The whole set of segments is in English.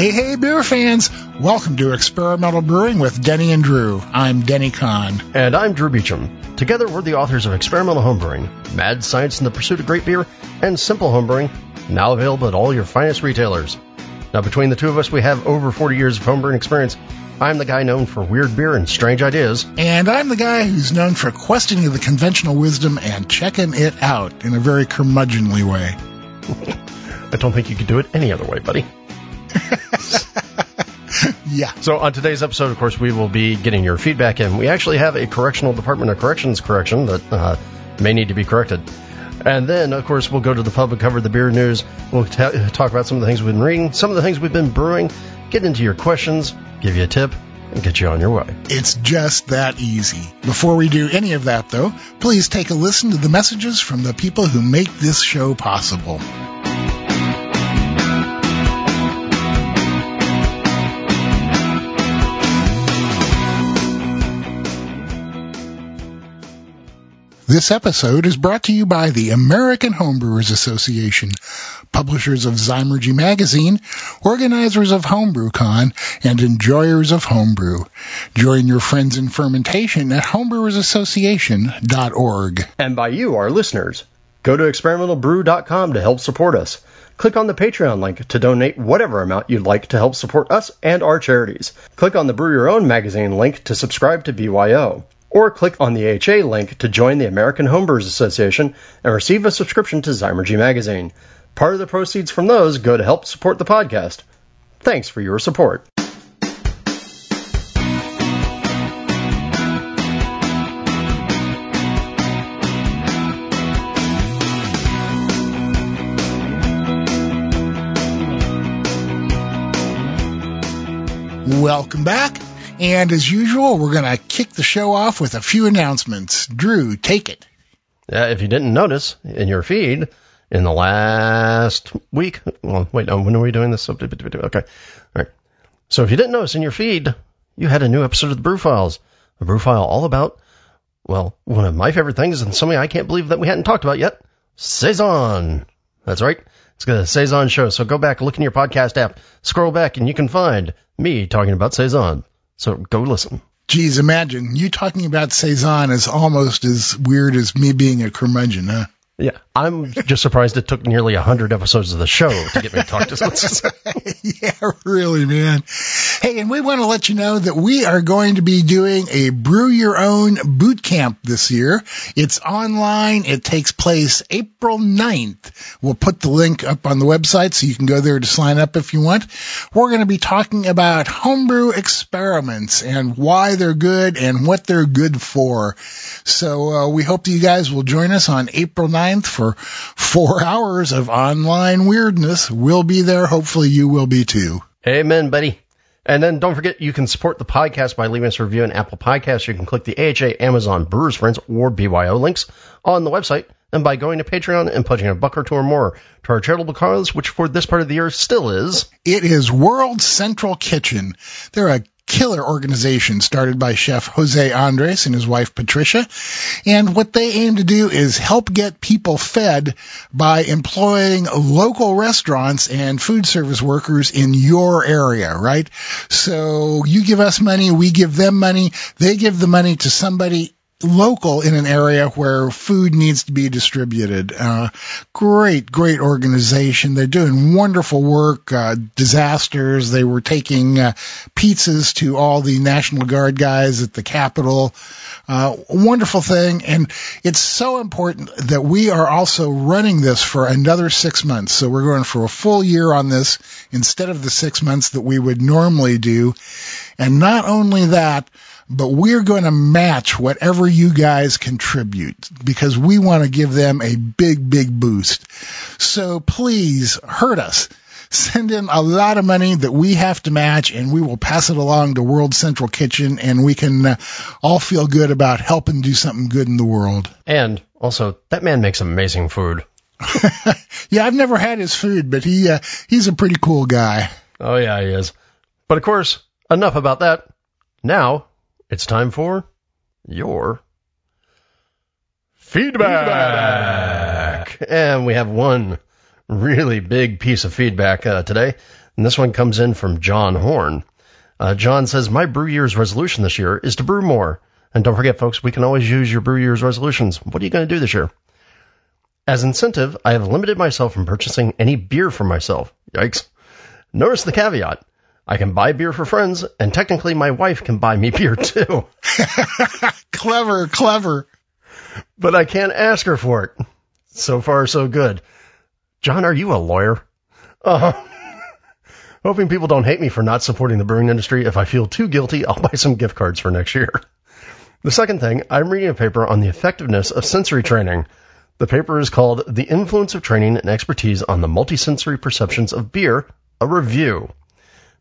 Hey, hey, beer fans! Welcome to Experimental Brewing with Denny and Drew. I'm Denny Conn. And I'm Drew Beechum. Together, we're the authors of Experimental Homebrewing, Mad Science in the Pursuit of Great Beer, and Simple Homebrewing, now available at all your finest retailers. Now, between the two of us, we have over 40 years of homebrewing experience. I'm the guy known for weird beer and strange ideas. And I'm the guy who's known for questioning the conventional wisdom and checking it out in a very curmudgeonly way. I don't think you could do it any other way, buddy. yeah. So on today's episode, of course, we will be getting your feedback in. We actually have a correctional department of corrections correction that uh, may need to be corrected. And then, of course, we'll go to the pub and cover the beer news. We'll t- talk about some of the things we've been reading, some of the things we've been brewing, get into your questions, give you a tip, and get you on your way. It's just that easy. Before we do any of that, though, please take a listen to the messages from the people who make this show possible. This episode is brought to you by the American Homebrewers Association, publishers of Zymurgy magazine, organizers of HomebrewCon, and enjoyers of homebrew. Join your friends in fermentation at homebrewersassociation.org. And by you, our listeners. Go to experimentalbrew.com to help support us. Click on the Patreon link to donate whatever amount you'd like to help support us and our charities. Click on the Brew Your Own magazine link to subscribe to BYO or click on the AHA link to join the American Homebrewers Association and receive a subscription to Zymurgy magazine. Part of the proceeds from those go to help support the podcast. Thanks for your support. Welcome back. And as usual, we're going to kick the show off with a few announcements. Drew, take it. Uh, if you didn't notice in your feed in the last week, well, wait, no, when are we doing this? Okay. All right. So if you didn't notice in your feed, you had a new episode of the Brew Files, a Brew File all about, well, one of my favorite things and something I can't believe that we hadn't talked about yet, Saison. That's right. It's the Saison show. So go back, look in your podcast app, scroll back, and you can find me talking about Saison. So go listen. Geez, imagine you talking about Saison is almost as weird as me being a curmudgeon, huh? Yeah, I'm just surprised it took nearly a hundred episodes of the show to get me to talk to someone. yeah, really, man. Hey, and we want to let you know that we are going to be doing a brew your own boot camp this year. It's online. It takes place April 9th. We'll put the link up on the website so you can go there to sign up if you want. We're going to be talking about homebrew experiments and why they're good and what they're good for. So uh, we hope that you guys will join us on April 9th for four hours of online weirdness. We'll be there. Hopefully you will be too. Amen, buddy. And then don't forget you can support the podcast by leaving us a review on Apple Podcasts. You can click the AHA, Amazon, Brewers Friends, or BYO links on the website. And by going to Patreon and pledging a buck or two or more to our charitable cause, which for this part of the year still is. It is World Central Kitchen. They're a killer organization started by chef Jose Andres and his wife Patricia. And what they aim to do is help get people fed by employing local restaurants and food service workers in your area, right? So you give us money, we give them money, they give the money to somebody local in an area where food needs to be distributed. Uh, great, great organization. They're doing wonderful work. Uh, disasters. They were taking uh, pizzas to all the National Guard guys at the Capitol. Uh, wonderful thing. And it's so important that we are also running this for another six months. So we're going for a full year on this instead of the six months that we would normally do. And not only that, but we're going to match whatever you guys contribute because we want to give them a big, big boost. So please hurt us. Send in a lot of money that we have to match and we will pass it along to World Central Kitchen and we can uh, all feel good about helping do something good in the world. And also, that man makes amazing food. yeah, I've never had his food, but he uh, he's a pretty cool guy. Oh yeah, he is. But of course, enough about that. Now, it's time for your feedback. feedback. And we have one really big piece of feedback uh, today. And this one comes in from John Horn. Uh, John says, My brew year's resolution this year is to brew more. And don't forget, folks, we can always use your brew year's resolutions. What are you going to do this year? As incentive, I have limited myself from purchasing any beer for myself. Yikes. Notice the caveat. I can buy beer for friends, and technically my wife can buy me beer too. clever, clever. But I can't ask her for it. So far, so good. John, are you a lawyer? Uh huh. Hoping people don't hate me for not supporting the brewing industry. If I feel too guilty, I'll buy some gift cards for next year. The second thing, I'm reading a paper on the effectiveness of sensory training. The paper is called The Influence of Training and Expertise on the Multisensory Perceptions of Beer, a Review.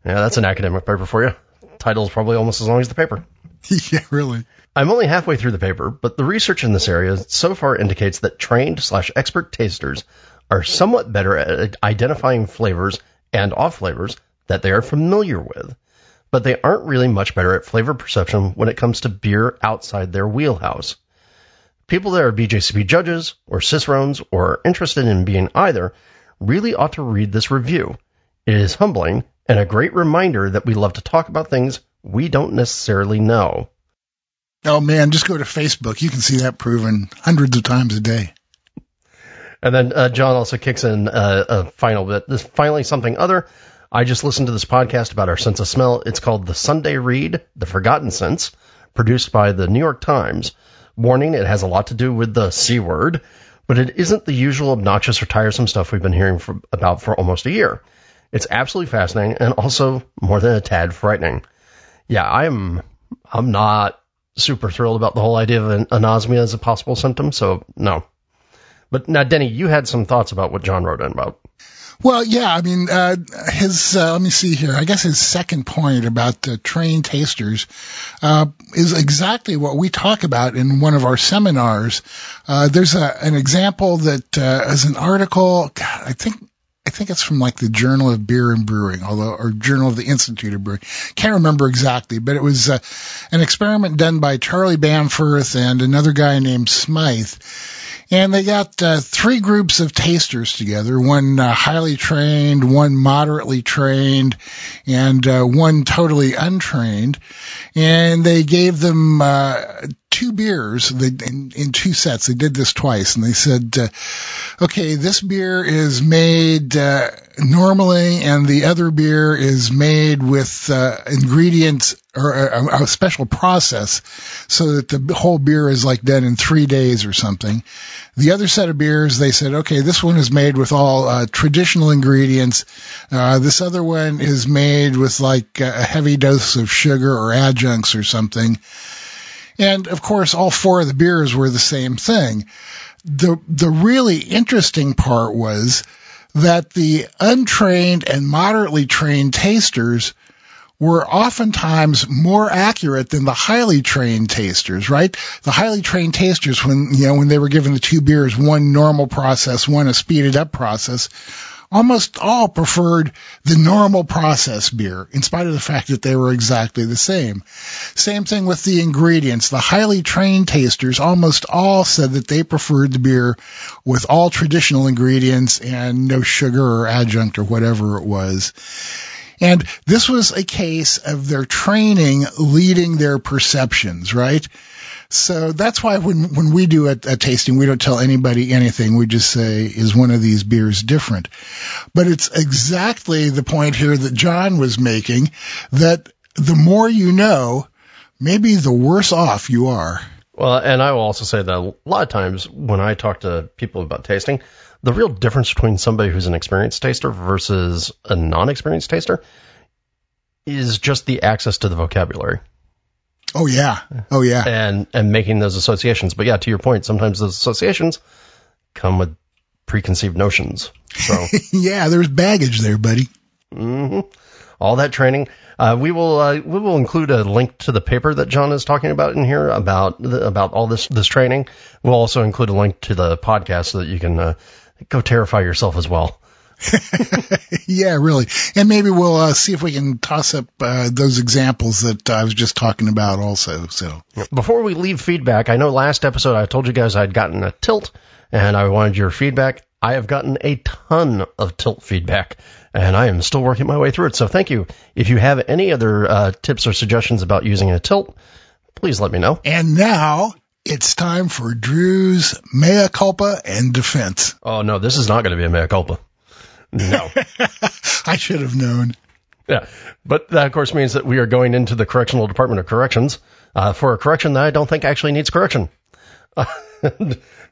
Yeah, that's an academic paper for you. Title is probably almost as long as the paper. yeah, really. I'm only halfway through the paper, but the research in this area so far indicates that trained slash expert tasters are somewhat better at identifying flavors and off flavors that they are familiar with, but they aren't really much better at flavor perception when it comes to beer outside their wheelhouse. People that are BJCP judges or cicerones or are interested in being either really ought to read this review. It is humbling and a great reminder that we love to talk about things we don't necessarily know. Oh man, just go to Facebook. You can see that proven hundreds of times a day. And then uh, John also kicks in uh, a final bit. This finally something other. I just listened to this podcast about our sense of smell. It's called The Sunday Read, The Forgotten Sense, produced by the New York Times. Warning, it has a lot to do with the C word, but it isn't the usual obnoxious or tiresome stuff we've been hearing for, about for almost a year. It's absolutely fascinating and also more than a tad frightening. Yeah, I'm, I'm not super thrilled about the whole idea of an anosmia as a possible symptom, so no, but now, Denny, you had some thoughts about what John wrote in about. Well, yeah, I mean, uh, his, uh, let me see here. I guess his second point about uh, trained tasters, uh, is exactly what we talk about in one of our seminars. Uh, there's a, an example that, uh, is an article, God, I think, I think it's from like the Journal of Beer and Brewing, although, or Journal of the Institute of Brewing. Can't remember exactly, but it was, uh, an experiment done by Charlie Bamforth and another guy named Smythe and they got uh, three groups of tasters together one uh, highly trained, one moderately trained, and uh, one totally untrained. And they gave them uh, two beers they, in, in two sets. They did this twice, and they said, uh, "Okay, this beer is made uh, normally, and the other beer is made with uh, ingredients or a, a, special process, so that the whole beer is like done in three days or something." The other set of beers, they said, "Okay, this one is made with all uh, traditional ingredients. Uh, this other one is made with like a heavy dose of sugar or adjuncts or something." And of course, all four of the beers were the same thing. The, the really interesting part was that the untrained and moderately trained tasters were oftentimes more accurate than the highly trained tasters, right? The highly trained tasters, when, you know, when they were given the two beers, one normal process, one a speeded up process, almost all preferred the normal process beer, in spite of the fact that they were exactly the same. Same thing with the ingredients. The highly trained tasters almost all said that they preferred the beer with all traditional ingredients and no sugar or adjunct or whatever it was. And this was a case of their training leading their perceptions, right? So that's why when, when we do a, a, tasting, we don't tell anybody anything. We just say, is one of these beers different? But it's exactly the point here that John was making that the more you know, maybe the worse off you are. Well, and I will also say that a lot of times when I talk to people about tasting, the real difference between somebody who's an experienced taster versus a non-experienced taster is just the access to the vocabulary. Oh yeah. Oh yeah. And and making those associations. But yeah, to your point, sometimes those associations come with preconceived notions. So yeah, there's baggage there, buddy. Mm-hmm. All that training. Uh, we will uh, we will include a link to the paper that John is talking about in here about the, about all this this training. We'll also include a link to the podcast so that you can uh, go terrify yourself as well. yeah, really. And maybe we'll uh, see if we can toss up uh, those examples that I was just talking about also. So before we leave feedback, I know last episode I told you guys I'd gotten a tilt and I wanted your feedback. I have gotten a ton of tilt feedback, and I am still working my way through it. So thank you. If you have any other uh, tips or suggestions about using a tilt, please let me know. And now it's time for Drew's mea culpa and defense. Oh no, this is not going to be a mea culpa. No. I should have known. Yeah, but that of course means that we are going into the correctional department of corrections uh, for a correction that I don't think actually needs correction.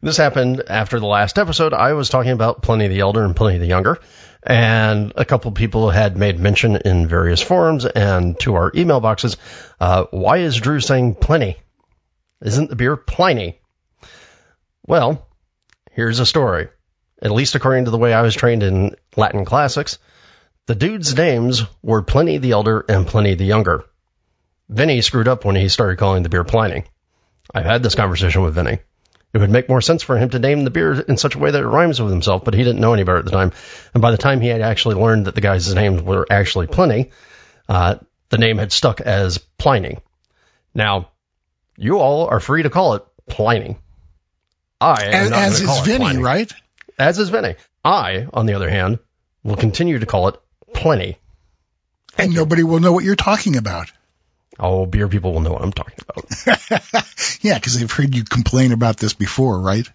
this happened after the last episode. I was talking about Pliny the Elder and Pliny the Younger, and a couple people had made mention in various forums and to our email boxes. Uh, why is Drew saying Pliny? Isn't the beer Pliny? Well, here's a story. At least according to the way I was trained in Latin classics, the dudes' names were Pliny the Elder and Pliny the Younger. Vinny screwed up when he started calling the beer Pliny. I've had this conversation with Vinny. It would make more sense for him to name the beer in such a way that it rhymes with himself, but he didn't know any better at the time. And by the time he had actually learned that the guys' names were actually Pliny, uh, the name had stuck as Pliny. Now, you all are free to call it Pliny. I as, as is Vinny, Pliny. right? As is Vinny. I, on the other hand, will continue to call it Pliny. and nobody will know what you're talking about. Oh, beer people will know what I'm talking about. yeah, because they've heard you complain about this before, right?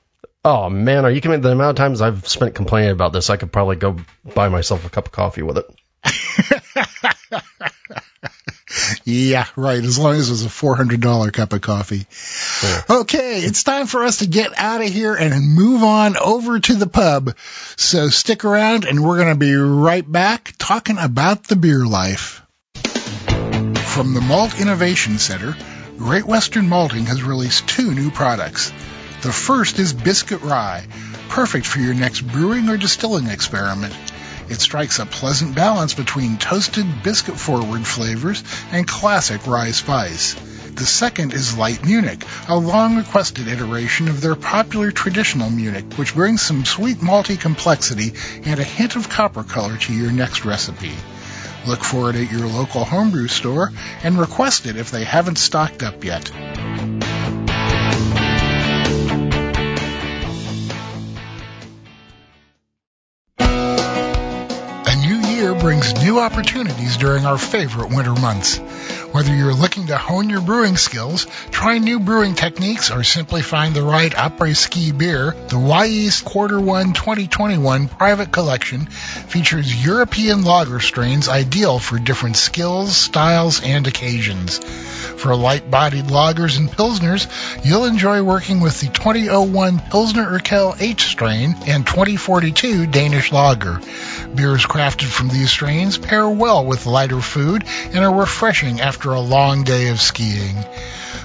Oh man, are you kidding? The amount of times I've spent complaining about this, I could probably go buy myself a cup of coffee with it. yeah, right. As long as it was a $400 cup of coffee. Yeah. Okay, it's time for us to get out of here and move on over to the pub. So stick around and we're going to be right back talking about the beer life. From the Malt Innovation Center, Great Western Malting has released two new products. The first is Biscuit Rye, perfect for your next brewing or distilling experiment. It strikes a pleasant balance between toasted biscuit forward flavors and classic rye spice. The second is Light Munich, a long requested iteration of their popular traditional Munich, which brings some sweet malty complexity and a hint of copper color to your next recipe. Look for it at your local homebrew store and request it if they haven't stocked up yet. next new opportunities during our favorite winter months. Whether you're looking to hone your brewing skills, try new brewing techniques, or simply find the right après ski beer, the Wyeast Quarter One 2021 private collection features European lager strains ideal for different skills, styles, and occasions. For light-bodied lagers and pilsners, you'll enjoy working with the 2001 Pilsner Urquell H strain and 2042 Danish Lager. Beers crafted from these strains pair well with lighter food and are refreshing after a long day of skiing.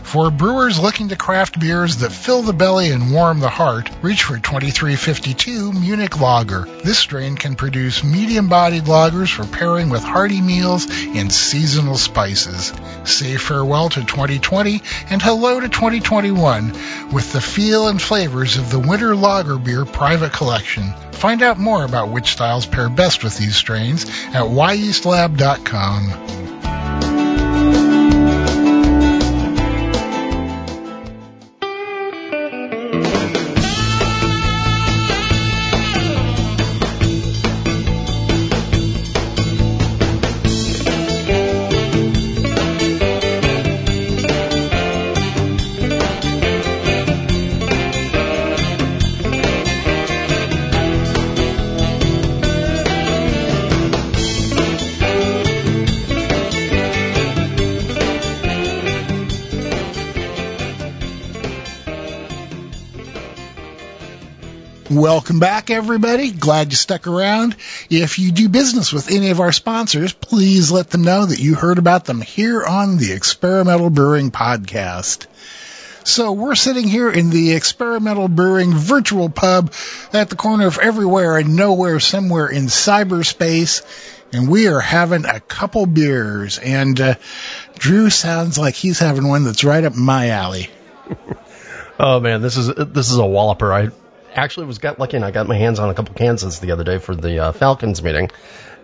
For brewers looking to craft beers that fill the belly and warm the heart, reach for 2352 Munich Lager. This strain can produce medium-bodied lagers for pairing with hearty meals and seasonal spices. Say farewell to 2020 and hello to 2021 with the feel and flavors of the Winter Lager Beer Private Collection. Find out more about which styles pair best with these strains at wyeastlab.com. Welcome back, everybody. Glad you stuck around. If you do business with any of our sponsors, please let them know that you heard about them here on the Experimental Brewing Podcast. So we're sitting here in the Experimental Brewing virtual pub at the corner of everywhere and nowhere, somewhere in cyberspace. And we are having a couple beers. And uh, Drew sounds like he's having one that's right up my alley. oh man, this is this is a walloper. I actually was got lucky and I got my hands on a couple Kansas the other day for the uh, Falcons meeting.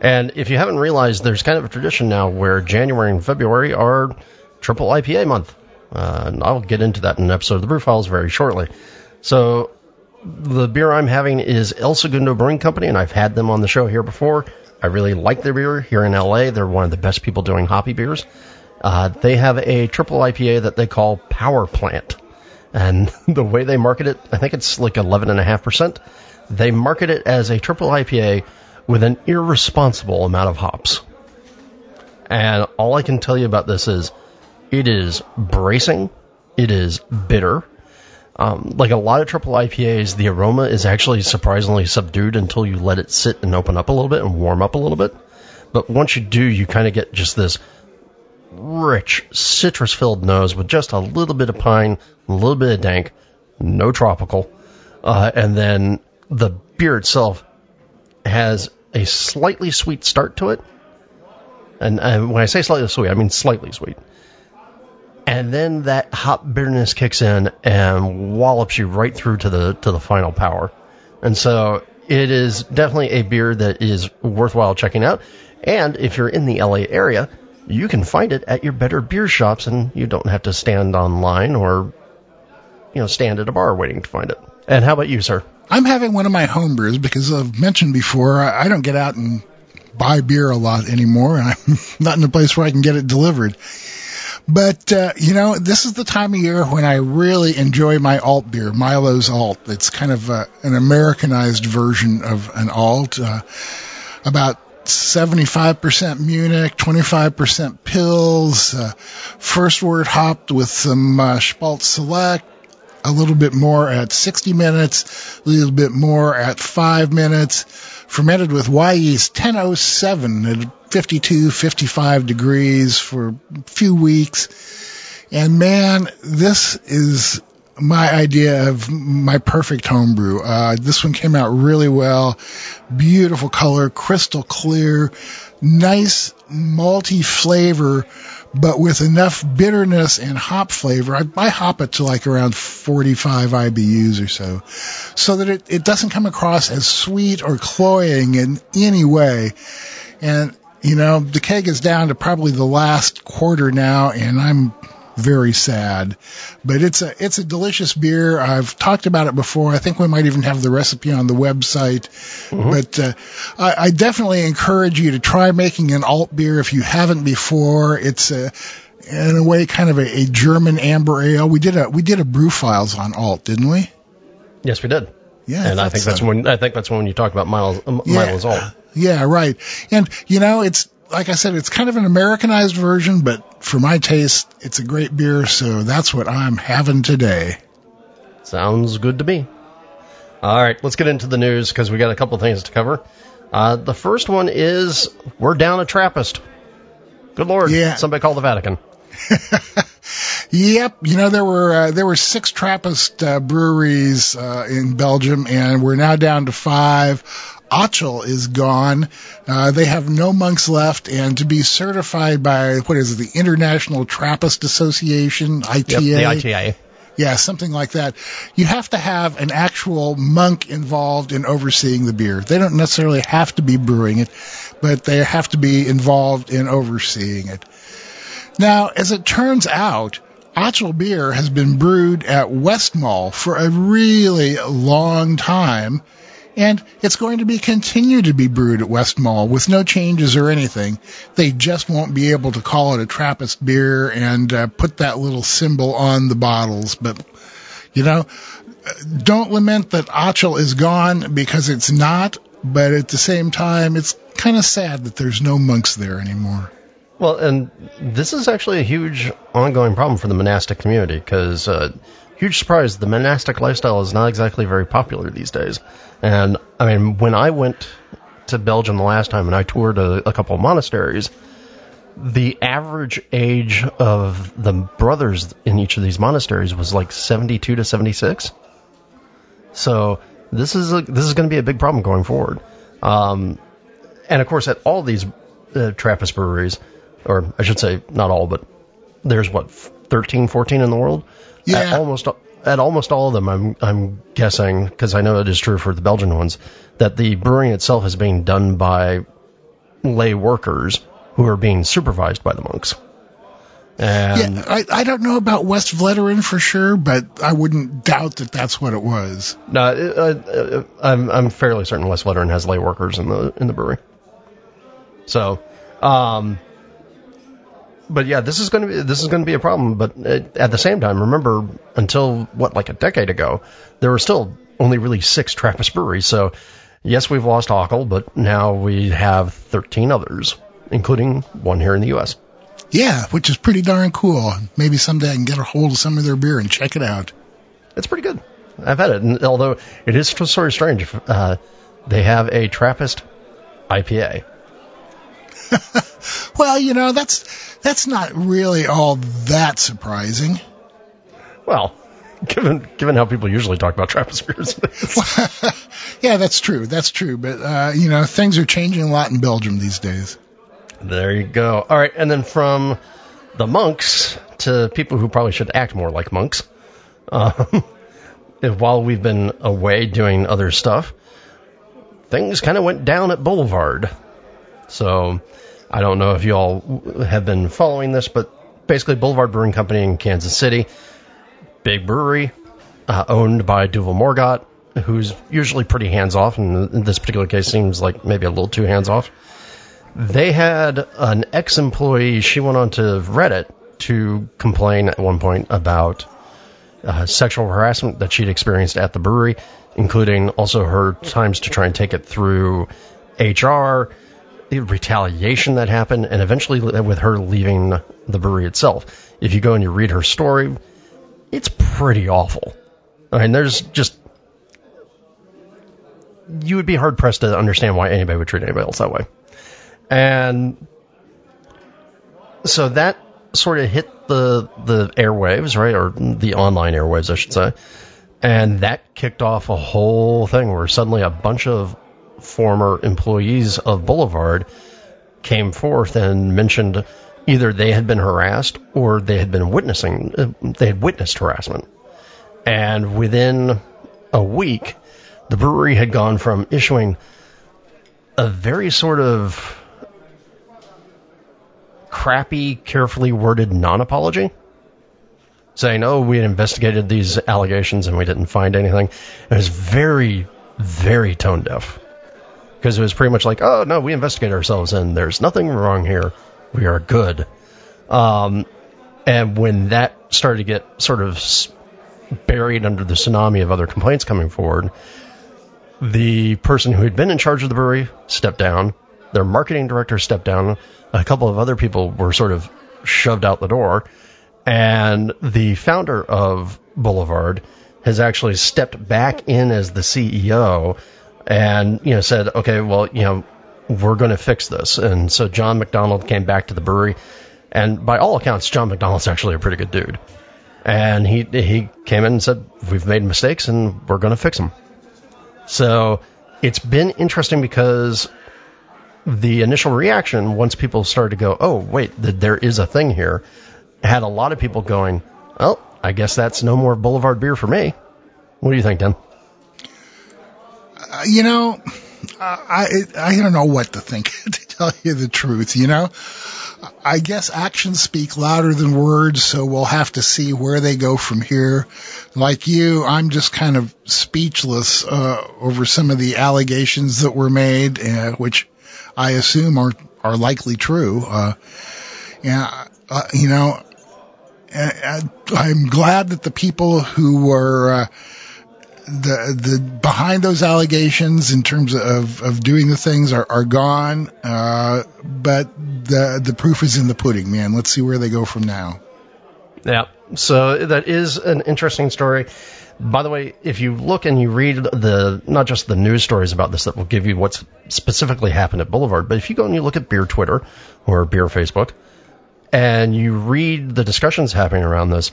And if you haven't realized, there's kind of a tradition now where January and February are triple IPA month. Uh, and I'll get into that in an episode of the Brew Files very shortly. So the beer I'm having is El Segundo Brewing Company, and I've had them on the show here before. I really like their beer here in LA. They're one of the best people doing hoppy beers. Uh, they have a triple IPA that they call Power Plant. And the way they market it, I think it's like 11.5%. They market it as a triple IPA with an irresponsible amount of hops. And all I can tell you about this is it is bracing, it is bitter. Um, like a lot of triple IPAs, the aroma is actually surprisingly subdued until you let it sit and open up a little bit and warm up a little bit. But once you do, you kind of get just this rich citrus filled nose with just a little bit of pine, a little bit of dank, no tropical. Uh, and then the beer itself has a slightly sweet start to it. And, and when I say slightly sweet, I mean slightly sweet. And then that hop bitterness kicks in and wallops you right through to the to the final power. And so it is definitely a beer that is worthwhile checking out. And if you're in the LA area, you can find it at your better beer shops and you don't have to stand online or you know stand at a bar waiting to find it. And how about you, sir? I'm having one of my home brews because I've mentioned before I don't get out and buy beer a lot anymore and I'm not in a place where I can get it delivered. But, uh, you know, this is the time of year when I really enjoy my alt beer, Milo's Alt. It's kind of uh, an Americanized version of an alt. Uh, about 75% Munich, 25% Pils, uh, first wort hopped with some uh, Spalt Select, a little bit more at 60 minutes, a little bit more at 5 minutes, fermented with Wyeast 1007 at 52, 55 degrees for a few weeks. And man, this is my idea of my perfect homebrew. Uh, this one came out really well. Beautiful color, crystal clear, nice malty flavor, but with enough bitterness and hop flavor. I, I hop it to like around 45 IBUs or so, so that it, it doesn't come across as sweet or cloying in any way. And, you know, the keg is down to probably the last quarter now, and I'm very sad. But it's a it's a delicious beer. I've talked about it before. I think we might even have the recipe on the website. Mm-hmm. But uh, I, I definitely encourage you to try making an alt beer if you haven't before. It's a in a way kind of a, a German amber ale. We did a we did a brew files on alt, didn't we? Yes, we did. Yeah, and I think that's when I think that's when you talk about Miles uh, yeah, Miles alt. Yeah, right. And you know, it's like I said, it's kind of an Americanized version, but for my taste, it's a great beer, so that's what I'm having today. Sounds good to me. All right, let's get into the news because we got a couple things to cover. Uh, the first one is we're down a Trappist. Good lord! Yeah. Somebody call the Vatican. yep, you know there were uh, there were six Trappist uh, breweries uh, in Belgium, and we're now down to five. Achel is gone. Uh, they have no monks left, and to be certified by what is it, the International Trappist Association (ITA)? Yep, the ITA. Yeah, something like that. You have to have an actual monk involved in overseeing the beer. They don't necessarily have to be brewing it, but they have to be involved in overseeing it. Now, as it turns out, Achel beer has been brewed at Westmalle for a really long time and it's going to be continued to be brewed at Westmalle with no changes or anything. They just won't be able to call it a Trappist beer and uh, put that little symbol on the bottles. But you know, don't lament that Achel is gone because it's not. But at the same time, it's kind of sad that there's no monks there anymore. Well, and this is actually a huge ongoing problem for the monastic community because, uh, huge surprise, the monastic lifestyle is not exactly very popular these days. And I mean, when I went to Belgium the last time and I toured a, a couple of monasteries, the average age of the brothers in each of these monasteries was like 72 to 76. So this is a, this is going to be a big problem going forward. Um, and of course, at all these uh, Trappist breweries, or I should say, not all, but there's what 13, 14 in the world. Yeah. At almost at almost all of them, I'm I'm guessing because I know it is true for the Belgian ones that the brewing itself is being done by lay workers who are being supervised by the monks. And yeah, I, I don't know about West Vleteren for sure, but I wouldn't doubt that that's what it was. no, uh, uh, I'm I'm fairly certain West Vleteren has lay workers in the in the brewery. So, um, but yeah, this is going to be this is going to be a problem. But at the same time, remember until what like a decade ago, there were still only really six Trappist breweries. So yes, we've lost Achel, but now we have 13 others, including one here in the U.S. Yeah, which is pretty darn cool. Maybe someday I can get a hold of some of their beer and check it out. It's pretty good. I've had it, and although it is sort of strange, uh, they have a Trappist IPA. well, you know that's that's not really all that surprising. Well, given given how people usually talk about Trappist beers. yeah, that's true. That's true. But uh, you know, things are changing a lot in Belgium these days. There you go. All right, and then from the monks to people who probably should act more like monks. Um, while we've been away doing other stuff, things kind of went down at Boulevard. So I don't know if you all have been following this, but basically Boulevard Brewing Company in Kansas City, big brewery, uh, owned by Duvel Moortgat, who's usually pretty hands off, and in this particular case seems like maybe a little too hands off. They had an ex employee, she went on to Reddit to complain at one point about uh, sexual harassment that she'd experienced at the brewery, including also her times to try and take it through HR, retaliation that happened, and eventually with her leaving the brewery itself. If you go and you read her story, it's pretty awful. I mean, there's just. You would be hard pressed to understand why anybody would treat anybody else that way. And so that sort of hit the the airwaves, right, or the online airwaves, I should say, and that kicked off a whole thing where suddenly a bunch of former employees of Boulevard came forth and mentioned either they had been harassed or they had been witnessing uh, they had witnessed harassment, and within a week, the brewery had gone from issuing a very sort of crappy, carefully worded non apology, saying, oh, we had investigated these allegations and we didn't find anything. It was very, very tone deaf. Because it was pretty much like, oh, no, we investigate ourselves and there's nothing wrong here. We are good. Um, and when that started to get sort of buried under the tsunami of other complaints coming forward, the person who had been in charge of the brewery stepped down. Their marketing director stepped down a couple of other people were sort of shoved out the door. And the founder of Boulevard has actually stepped back in as the CEO and, you know, said, okay, well, you know, we're going to fix this. And so John McDonald came back to the brewery. And by all accounts, John McDonald's actually a pretty good dude. And he, he came in and said, we've made mistakes and we're going to fix them. So it's been interesting because the initial reaction, once people started to go, oh, wait, there is a thing here, had a lot of people going, well, I guess that's no more Boulevard beer for me. What do you think, Dan? You know, I I don't know what to think to tell you the truth. You know, I guess actions speak louder than words, so we'll have to see where they go from here. Like you, I'm just kind of speechless uh, over some of the allegations that were made, uh, which I assume are are likely true. Uh, yeah, uh, you know, I'm glad that the people who were uh, the the behind those allegations in terms of of doing the things are are gone. Uh, but the the proof is in the pudding, man. Let's see where they go from now. Yeah. So that is an interesting story. By the way, if you look and you read the not just the news stories about this that will give you what's specifically happened at Boulevard, but if you go and you look at beer Twitter or beer Facebook and you read the discussions happening around this,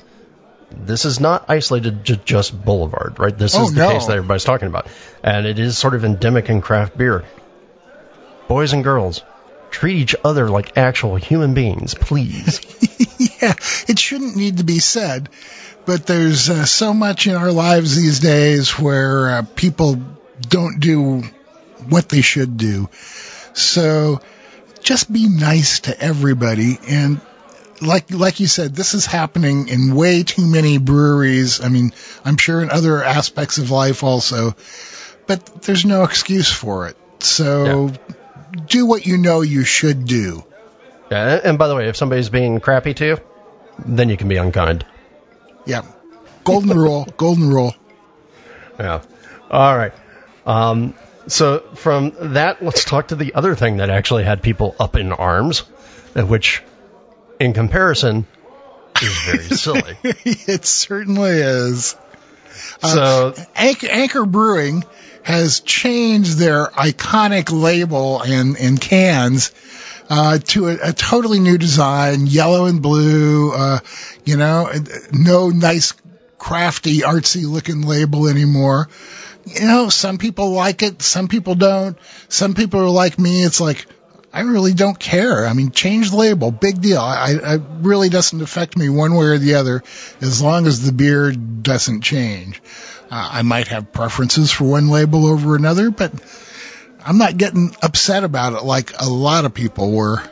this is not isolated to just Boulevard, right? This oh, is the no. case that everybody's talking about. And it is sort of endemic in craft beer. Boys and girls, treat each other like actual human beings, please. yeah, it shouldn't need to be said but there's uh, so much in our lives these days where uh, people don't do what they should do. So just be nice to everybody. And like like you said, this is happening in way too many breweries. I mean, I'm sure in other aspects of life also, but there's no excuse for it. So yeah. do what you know you should do. Yeah, and by the way, if somebody's being crappy to you, then you can be unkind. Yeah. Golden rule, golden rule. Yeah. All right. Um, so from that, let's talk to the other thing that actually had people up in arms, which in comparison is very silly. it certainly is. Uh, so uh, Anchor, Anchor, Brewing has changed their iconic label and, and cans uh, to a, a, totally new design, yellow and blue. Uh, you know, no nice, crafty, artsy looking label anymore. You know, some people like it, some people don't. Some people are like me. It's like, I really don't care. I mean, change the label, big deal. I, I really doesn't affect me one way or the other as long as the beer doesn't change. Uh, I might have preferences for one label over another, but I'm not getting upset about it like a lot of people were.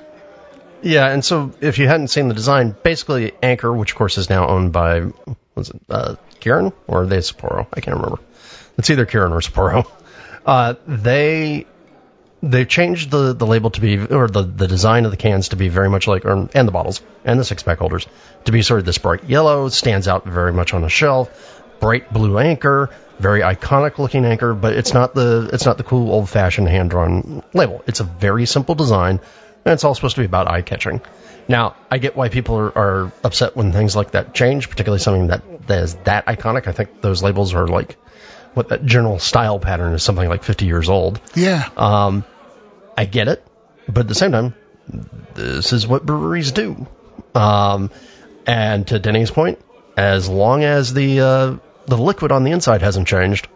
Yeah, and so if you hadn't seen the design, basically Anchor, which of course is now owned by was it uh, Kirin or are they Sapporo? I can't remember. It's either Kirin or Sapporo. Uh, they they changed the, the label to be, or the, the design of the cans to be very much like, or, and the bottles and the six pack holders to be sort of this bright yellow, stands out very much on the shelf, bright blue anchor, very iconic looking anchor, but it's not the, it's not the cool old fashioned hand drawn label. It's a very simple design and it's all supposed to be about eye catching. Now, I get why people are, are upset when things like that change, particularly something that, that is that iconic. I think those labels are like, what that general style pattern is something like 50 years old. Yeah. Um, I get it, but at the same time, this is what breweries do. Um, and to Denny's point, as long as the uh, the liquid on the inside hasn't changed,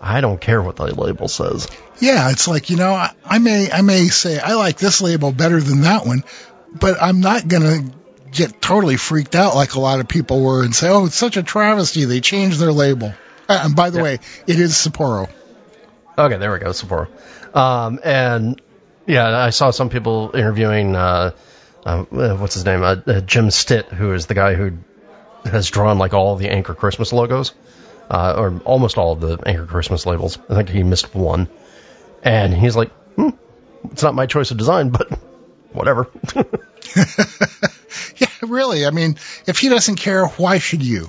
I don't care what the label says. Yeah, it's like you know, I, I may I may say I like this label better than that one, but I'm not gonna get totally freaked out like a lot of people were and say, "Oh, it's such a travesty they changed their label." Uh, and by the way, it is Sapporo. Okay, there we go, Sapporo. Um, and yeah, I saw some people interviewing uh, uh, what's his name, uh, uh, Jim Stitt, who is the guy who has drawn like all the Anchor Christmas logos, uh, or almost all of the Anchor Christmas labels. I think he missed one, and he's like, hmm, "It's not my choice of design, but whatever." yeah, really. I mean, if he doesn't care, why should you?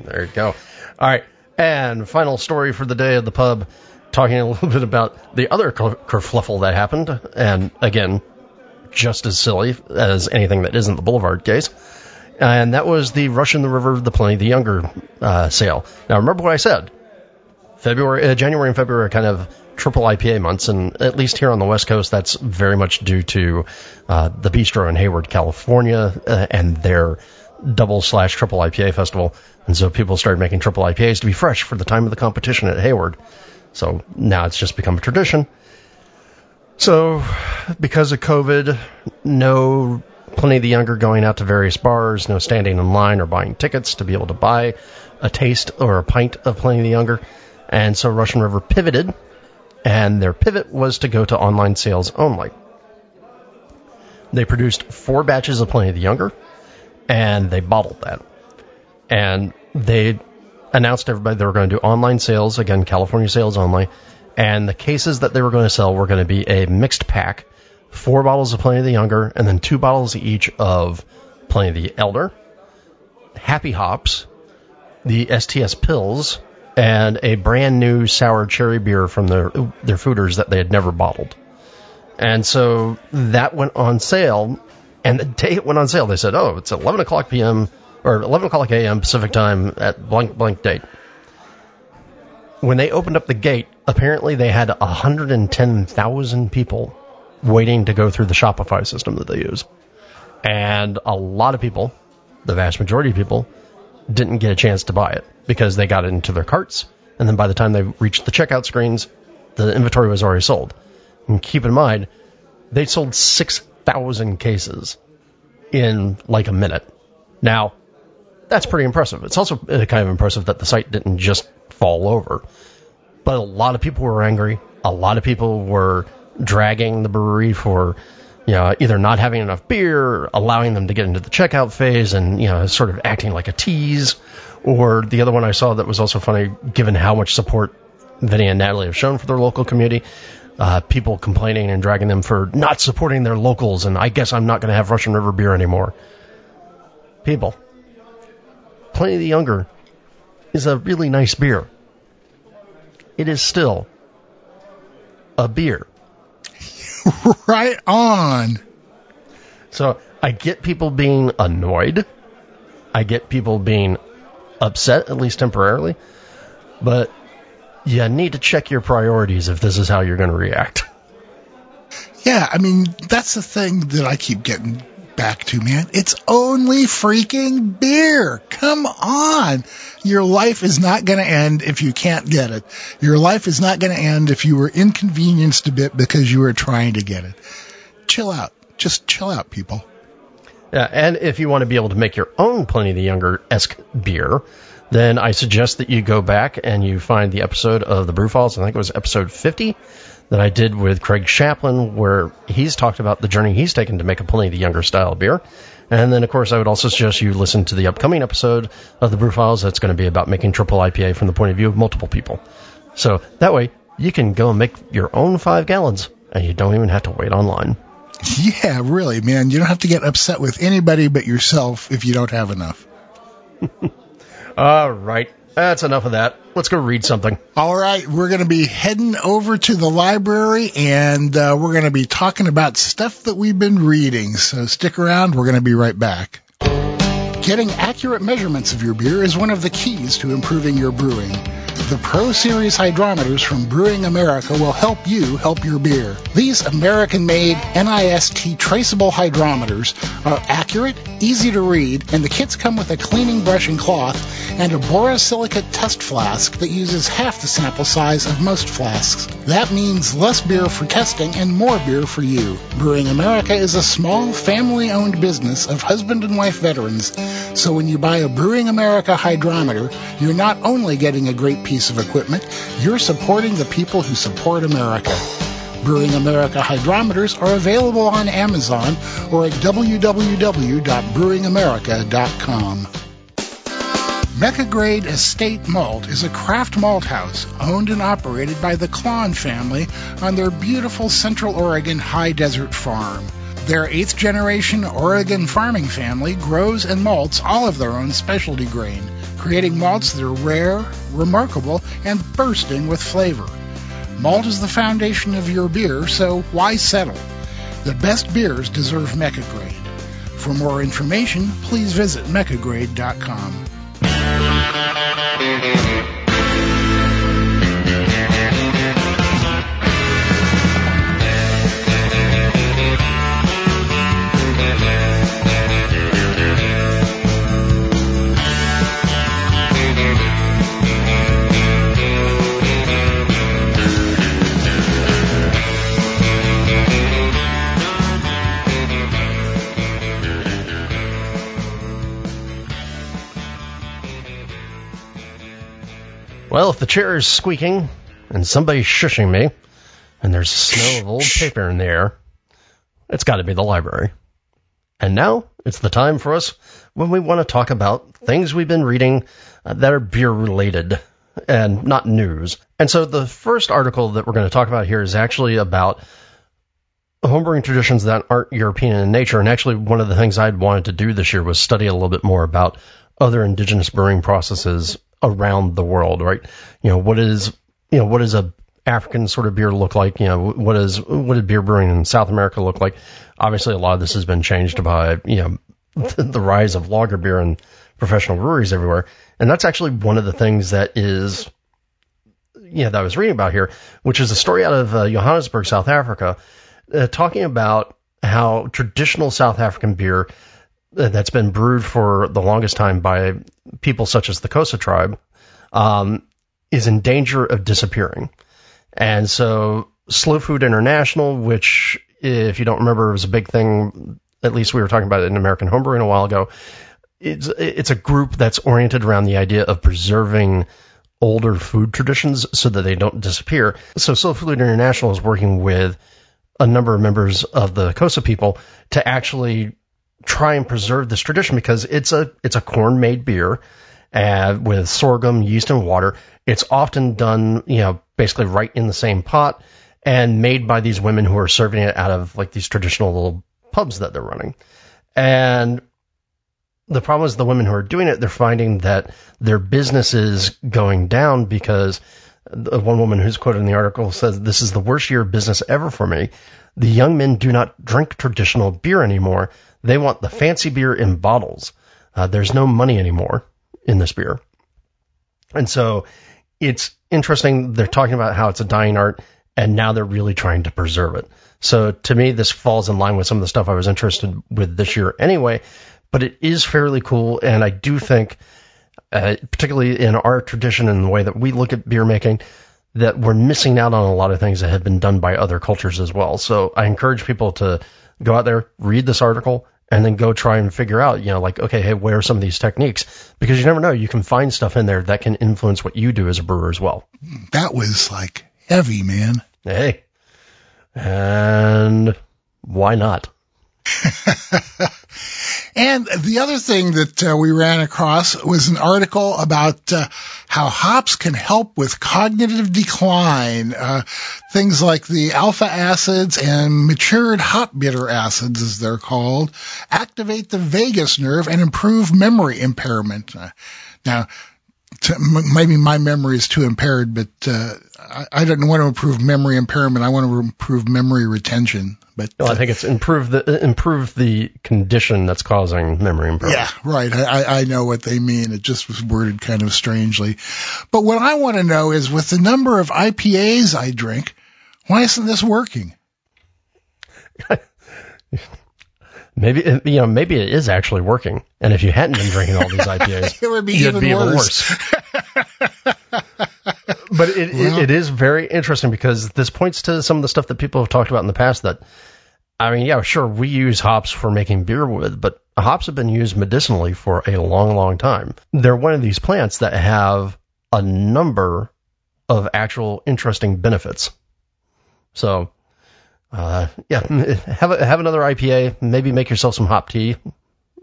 There you go. All right. And final story for the day of the pub, talking a little bit about the other kerfluffle that happened, and again, just as silly as anything that isn't the Boulevard case. And that was the Russian River, the Pliny the Younger uh, sale. Now, remember what I said? February, uh, January and February are kind of triple IPA months, and at least here on the West Coast, that's very much due to uh, the Bistro in Hayward, California, uh, and their double slash triple IPA festival. And so people started making triple IPAs to be fresh for the time of the competition at Hayward. So now it's just become a tradition. So because of COVID, no Pliny the Younger going out to various bars, no standing in line or buying tickets to be able to buy a taste or a pint of Pliny the Younger. And so Russian River pivoted, and their pivot was to go to online sales only. They produced four batches of Pliny the Younger, and they bottled that. And they announced to everybody they were going to do online sales, again, California sales only. And the cases that they were going to sell were going to be a mixed pack, four bottles of Plenty of the Younger, and then two bottles each of Plenty of the Elder, Happy Hops, the STS Pils, and a brand new sour cherry beer from their their foeders that they had never bottled. And so that went on sale and the day it went on sale, they said, "Oh, it's 11 o'clock p.m. or 11 o'clock a.m. Pacific time at blank blank date." When they opened up the gate, apparently they had 110,000 people waiting to go through the Shopify system that they use, and a lot of people, the vast majority of people, didn't get a chance to buy it because they got it into their carts, and then by the time they reached the checkout screens, the inventory was already sold. And keep in mind, they sold six thousand cases in like a minute. Now, that's pretty impressive. It's also kind of impressive that the site didn't just fall over. But a lot of people were angry. A lot of people were dragging the brewery for you know, either not having enough beer, allowing them to get into the checkout phase and, you know, sort of acting like a tease. Or the other one I saw that was also funny, given how much support Vinny and Natalie have shown for their local community, uh, people complaining and dragging them for not supporting their locals, and I guess I'm not going to have Russian River beer anymore. People, Pliny the Younger is a really nice beer. It is still a beer. right on. So I get people being annoyed. I get people being upset, at least temporarily. But you need to check your priorities if this is how you're going to react. Yeah, I mean, that's the thing that I keep getting back to, man. It's only freaking beer. Come on. Your life is not going to end if you can't get it. Your life is not going to end if you were inconvenienced a bit because you were trying to get it. Chill out. Just chill out, people. Yeah, and if you want to be able to make your own Pliny the Younger esque beer, then I suggest that you go back and you find the episode of the Brew Files. I think it was episode 50 that I did with Craig Chaplin, where he's talked about the journey he's taken to make a Pliny the Younger style beer. And then, of course, I would also suggest you listen to the upcoming episode of the Brew Files that's going to be about making triple IPA from the point of view of multiple people. So that way, you can go and make your own five gallons, and you don't even have to wait online. Yeah, really, man. You don't have to get upset with anybody but yourself if you don't have enough. All right. That's enough of that. Let's go read something. All right, we're going to be heading over to the library and uh, we're going to be talking about stuff that we've been reading. So stick around. We're going to be right back. Getting accurate measurements of your beer is one of the keys to improving your brewing. The Pro Series hydrometers from Brewing America will help you help your beer. These American-made NIST traceable hydrometers are accurate, easy to read, and the kits come with a cleaning brush and cloth and a borosilicate test flask that uses half the sample size of most flasks. That means less beer for testing and more beer for you. Brewing America is a small, family-owned business of husband and wife veterans, so when you buy a Brewing America hydrometer, you're not only getting a great piece of equipment, you're supporting the people who support America. Brewing America hydrometers are available on Amazon or at www.brewingamerica.com. Mecca Grade Estate Malt is a craft malt house owned and operated by the Klann family on their beautiful Central Oregon high desert farm. Their eighth generation Oregon farming family grows and malts all of their own specialty grain, creating malts that are rare, remarkable, and bursting with flavor. Malt is the foundation of your beer, so why settle? The best beers deserve Mecca Grade. For more information, please visit meccagrade.com. Well, if the chair is squeaking and somebody's shushing me and there's a snow of old paper in the air, it's got to be the library. And now it's the time for us when we want to talk about things we've been reading uh, that are beer related and not news. And so the first article that we're going to talk about here is actually about homebrewing traditions that aren't European in nature. And actually, one of the things I'd wanted to do this year was study a little bit more about other indigenous brewing processes around the world, right? You know, what is, you know, what does a African sort of beer look like? You know, what is, what did beer brewing in South America look like? Obviously, a lot of this has been changed by, you know, the rise of lager beer and professional breweries everywhere. And that's actually one of the things that is, you know, that I was reading about here, which is a story out of uh, Johannesburg, South Africa, uh, talking about how traditional South African beer that's been brewed for the longest time by people such as the Xhosa tribe um, is in danger of disappearing. And so Slow Food International, which if you don't remember was a big thing, at least we were talking about it in American Homebrewing a while ago. It's it's a group that's oriented around the idea of preserving older food traditions so that they don't disappear. So Slow Food International is working with a number of members of the Xhosa people to actually try and preserve this tradition because it's a it's a corn made beer uh, with sorghum, yeast, and water. It's often done, you know, basically right in the same pot and made by these women who are serving it out of like these traditional little pubs that they're running. And the problem is the women who are doing it, they're finding that their business is going down because the one woman who's quoted in the article says, This is the worst year of business ever for me. The young men do not drink traditional beer anymore. They want the fancy beer in bottles. Uh, there's no money anymore in this beer. And so it's interesting. They're talking about how it's a dying art and now they're really trying to preserve it. So to me, this falls in line with some of the stuff I was interested with this year anyway, but it is fairly cool. And I do think, uh, particularly in our tradition and the way that we look at beer making, that we're missing out on a lot of things that have been done by other cultures as well. So I encourage people to go out there, read this article, and then go try and figure out, you know, like, okay, hey, where are some of these techniques? Because you never know. You can find stuff in there that can influence what you do as a brewer as well. That was like heavy, man. Hey. And why not? and the other thing that uh, we ran across was an article about uh, how hops can help with cognitive decline. Uh, things like the alpha acids and matured hop bitter acids, as they're called, activate the vagus nerve and improve memory impairment. Uh, now, to, maybe my memory is too impaired, but uh, I, I don't want to improve memory impairment. I want to improve memory retention. But I think it's improve the improve the condition that's causing memory impairment. Yeah, right. I, I know what they mean. It just was worded kind of strangely. But what I want to know is, with the number of IPAs I drink, why isn't this working? maybe you know maybe it is actually working, and if you hadn't been drinking all these IPAs, it would be even be worse. worse. but it, well, it, it is very interesting because this points to some of the stuff that people have talked about in the past that I mean, yeah, sure, we use hops for making beer with, but hops have been used medicinally for a long, long time. They're one of these plants that have a number of actual interesting benefits. So, uh, yeah, have a, have another IPA, maybe make yourself some hop tea,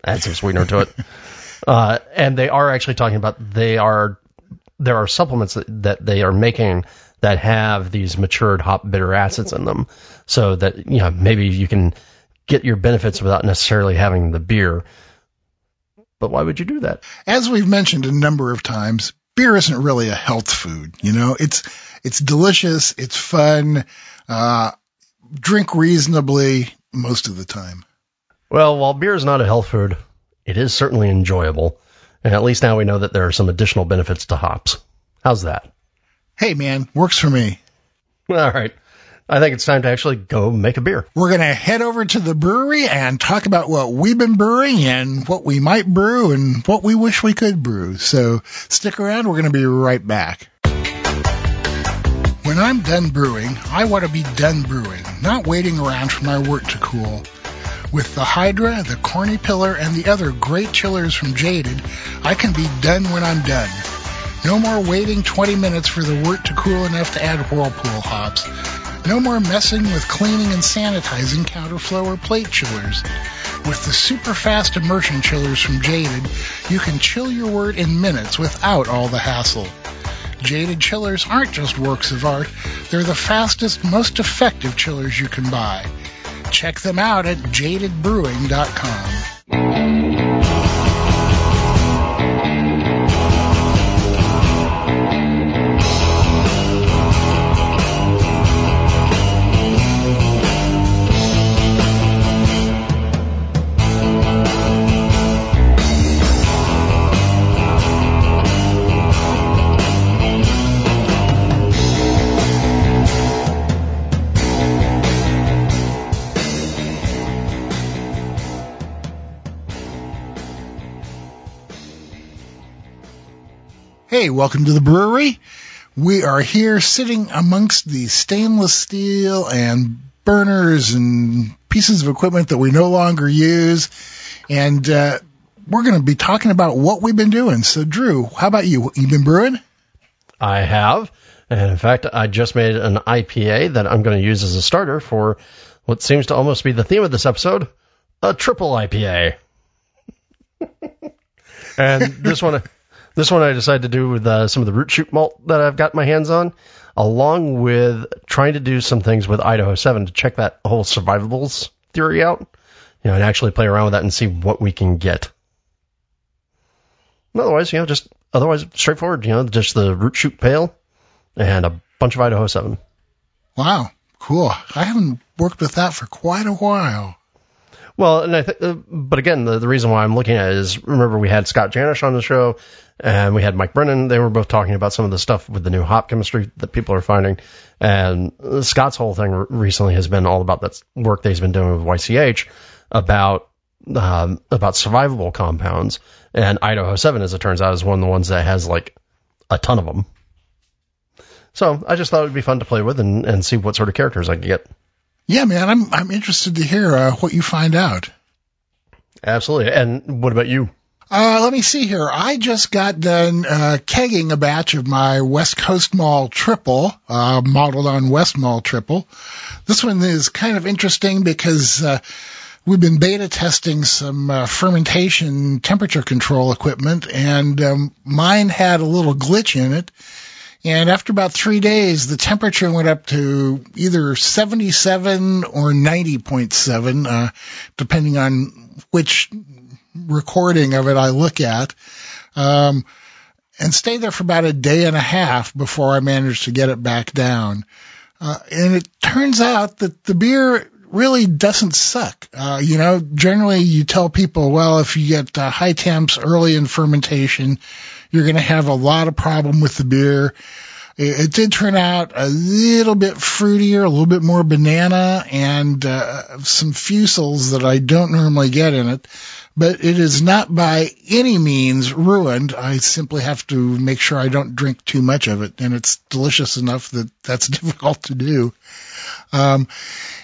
add some sweetener to it. Uh, and they are actually talking about they are there are supplements that, that they are making that have these matured hop bitter acids in them, so that you know maybe you can get your benefits without necessarily having the beer. But why would you do that? As we've mentioned a number of times, beer isn't really a health food. You know, it's it's delicious, it's fun. Uh, drink reasonably most of the time. Well, while beer is not a health food, it is certainly enjoyable. And at least now we know that there are some additional benefits to hops. How's that? Hey, man, works for me. All right. I think it's time to actually go make a beer. We're going to head over to the brewery and talk about what we've been brewing and what we might brew and what we wish we could brew. So stick around. We're going to be right back. When I'm done brewing, I want to be done brewing, not waiting around for my wort to cool. With the Hydra, the Corny Pillar, and the other great chillers from Jaded, I can be done when I'm done. No more waiting 20 minutes for the wort to cool enough to add Whirlpool hops. No more messing with cleaning and sanitizing counterflow or plate chillers. With the super fast immersion chillers from Jaded, you can chill your wort in minutes without all the hassle. Jaded chillers aren't just works of art, they're the fastest, most effective chillers you can buy. Check them out at jadedbrewing.com. Hey, welcome to the brewery. We are here sitting amongst the stainless steel and burners and pieces of equipment that we no longer use. And, uh, we're going to be talking about what we've been doing. So, Drew, how about you? You've been brewing? I have. And in fact, I just made an IPA that I'm going to use as a starter for what seems to almost be the theme of this episode a triple IPA. and this one, this one I decided to do with uh, some of the root shoot malt that I've got my hands on, along with trying to do some things with Idaho 7 to check that whole survivables theory out, you know, and actually play around with that and see what we can get. Otherwise, you know, just otherwise straightforward, you know, just the root shoot pale and a bunch of Idaho 7. Wow, cool. I haven't worked with that for quite a while. Well, and I think, uh, but again, the, the reason why I'm looking at it is remember we had Scott Janish on the show and we had Mike Brennan. They were both talking about some of the stuff with the new hop chemistry that people are finding. And Scott's whole thing recently has been all about that work that he's been doing with YCH about um, about survivable compounds. And Idaho 7, as it turns out, is one of the ones that has like a ton of them. So I just thought it would be fun to play with and, and see what sort of characters I could get. Yeah, man, I'm I'm interested to hear uh, what you find out. Absolutely. And what about you? Uh, let me see here. I just got done uh, kegging a batch of my West Coast Mall Triple, uh, modeled on Westmalle Triple. This one is kind of interesting because uh, we've been beta testing some uh, fermentation temperature control equipment, and um, mine had a little glitch in it. And after about three days, the temperature went up to either 77 or 90.7, uh, depending on which recording of it I look at. Um, and stayed there for about a day and a half before I managed to get it back down. Uh, and it turns out that the beer really doesn't suck. Uh, you know, generally you tell people, well, if you get uh, high temps early in fermentation, you're going to have a lot of problem with the beer. It, it, did turn out a little bit fruitier, a little bit more banana, and uh, some fusels that I don't normally get in it. But it is not by any means ruined. I simply have to make sure I don't drink too much of it, and it's delicious enough that that's difficult to do. Um,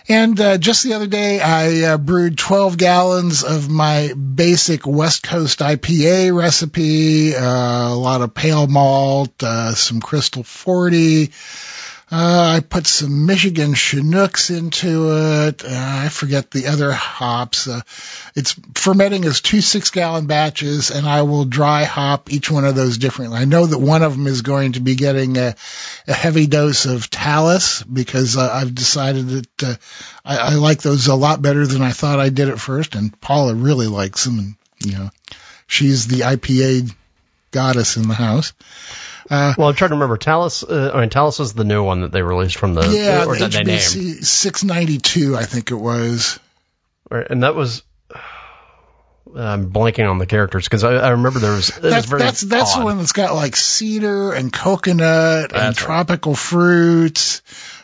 and uh, just the other day, I uh, brewed 12 gallons of my basic West Coast IPA recipe, uh, a lot of pale malt, uh, some Crystal 40, uh, I put some Michigan Chinooks into it. Uh, I forget the other hops. Uh, it's fermenting as two six gallon batches, and I will dry hop each one of those differently. I know that one of them is going to be getting a, a heavy dose of Talus because uh, I've decided that uh, I, I like those a lot better than I thought I did at first, and Paula really likes them. And you know, she's the IPA goddess in the house. Uh, well, I'm trying to remember. Talus, uh, I mean, Talus is the new one that they released from the yeah, or the HBC 692, I think it was. Right, and that was. I'm blanking on the characters because I, I, remember there was. That's was that's that's odd. the one that's got like cedar and coconut that's and tropical right. fruits.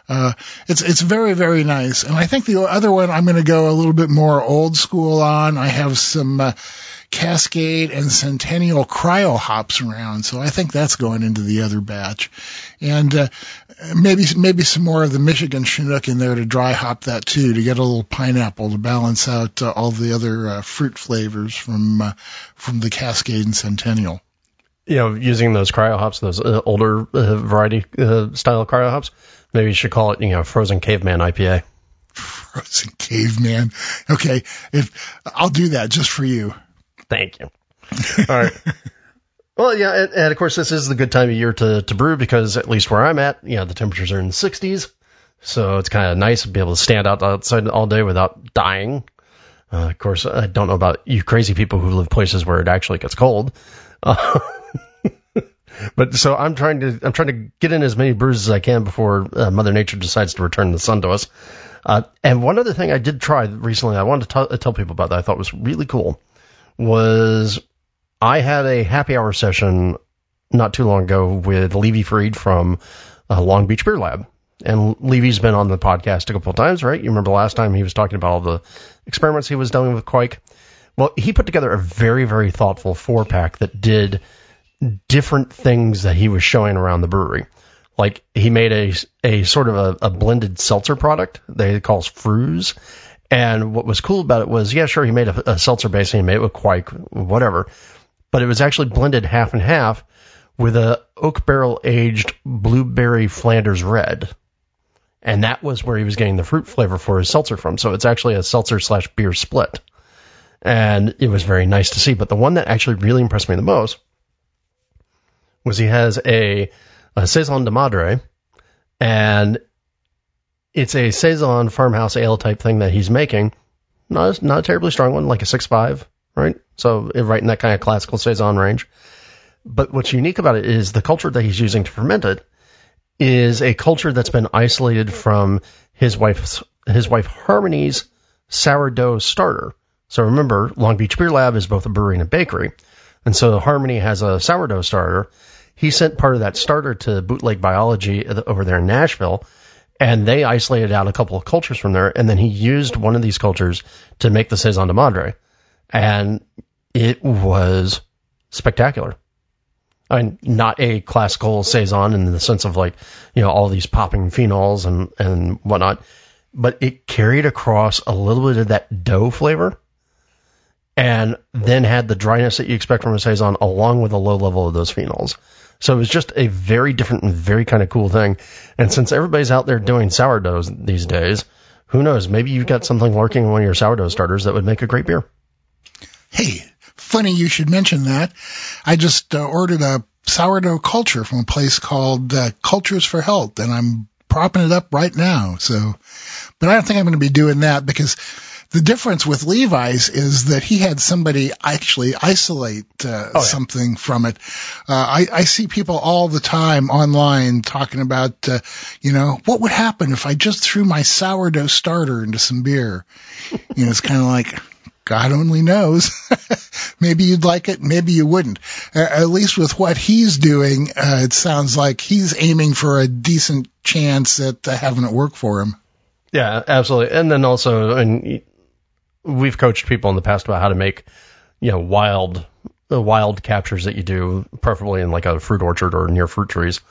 Uh, it's it's very very nice, and I think the other one I'm going to go a little bit more old school on. I have some uh, Cascade and Centennial cryo hops around, so I think that's going into the other batch, and uh, maybe maybe some more of the Michigan Chinook in there to dry hop that too, to get a little pineapple to balance out uh, all the other uh, fruit flavors from uh, from the Cascade and Centennial. You know, using those cryo hops, those uh, older uh, variety style cryo hops, maybe you should call it you know frozen caveman IPA. Frozen caveman. Okay, if I'll do that just for you. Thank you. All right. Well, yeah, and, and, of course, this is the good time of year to, to brew because at least where I'm at, you know, the temperatures are in the 60s. So it's kind of nice to be able to stand out outside all day without dying. Uh, of course, I don't know about you crazy people who live places where it actually gets cold. Uh, but so I'm trying to I'm trying to get in as many brews as I can before uh, Mother Nature decides to return the sun to us. Uh, and one other thing I did try recently, I wanted to t- tell people about that I thought was really cool was I had a happy hour session not too long ago with Levi Fried from uh, Long Beach Beer Lab. And Levi's been on the podcast a couple of times, right? You remember last time he was talking about all the experiments he was doing with Kveik? Well, he put together a very, very thoughtful four pack that did different things that he was showing around the brewery. Like he made a, a sort of a, a blended seltzer product that he calls Fruz and what was cool about it was, yeah, sure, he made a, a seltzer base and he made it with Kveik, whatever, but it was actually blended half and half with a, oak barrel aged blueberry Flanders red. And that was where he was getting the fruit flavor for his seltzer from. So it's actually a seltzer slash beer split. And it was very nice to see. But the one that actually really impressed me the most was he has a, a Saison de Madre and it's a Saison farmhouse ale type thing that he's making. Not, not a terribly strong one, like a six five, right? So right in that kind of classical Saison range. But what's unique about it is the culture that he's using to ferment it is a culture that's been isolated from his wife's his wife Harmony's sourdough starter. So remember, Long Beach Beer Lab is both a brewery and a bakery. And so Harmony has a sourdough starter. He sent part of that starter to Bootleg Biology over there in Nashville, and they isolated out a couple of cultures from there, and then he used one of these cultures to make the Saison de Madre. And it was spectacular. I mean, not a classical saison in the sense of like, you know, all these popping phenols and, and whatnot, but it carried across a little bit of that dough flavor and then had the dryness that you expect from a saison along with a low level of those phenols. So it was just a very different and very kind of cool thing. And since everybody's out there doing sourdoughs these days, who knows? Maybe you've got something lurking in one of your sourdough starters that would make a great beer. Hey, funny you should mention that. I just uh, ordered a sourdough culture from a place called uh, Cultures for Health, and I'm propping it up right now. So, but I don't think I'm going to be doing that because the difference with Levi's is that he had somebody actually isolate uh, oh, yeah. something from it. Uh, I, I see people all the time online talking about, uh, you know, what would happen if I just threw my sourdough starter into some beer? you know, it's kind of like, God only knows. maybe you'd like it, maybe you wouldn't. Uh, at least with what he's doing, uh, it sounds like he's aiming for a decent chance at uh, having it work for him. Yeah, absolutely. And then also, and we've coached people in the past about how to make, you know, wild, uh, wild captures that you do, preferably in like a fruit orchard or near fruit trees,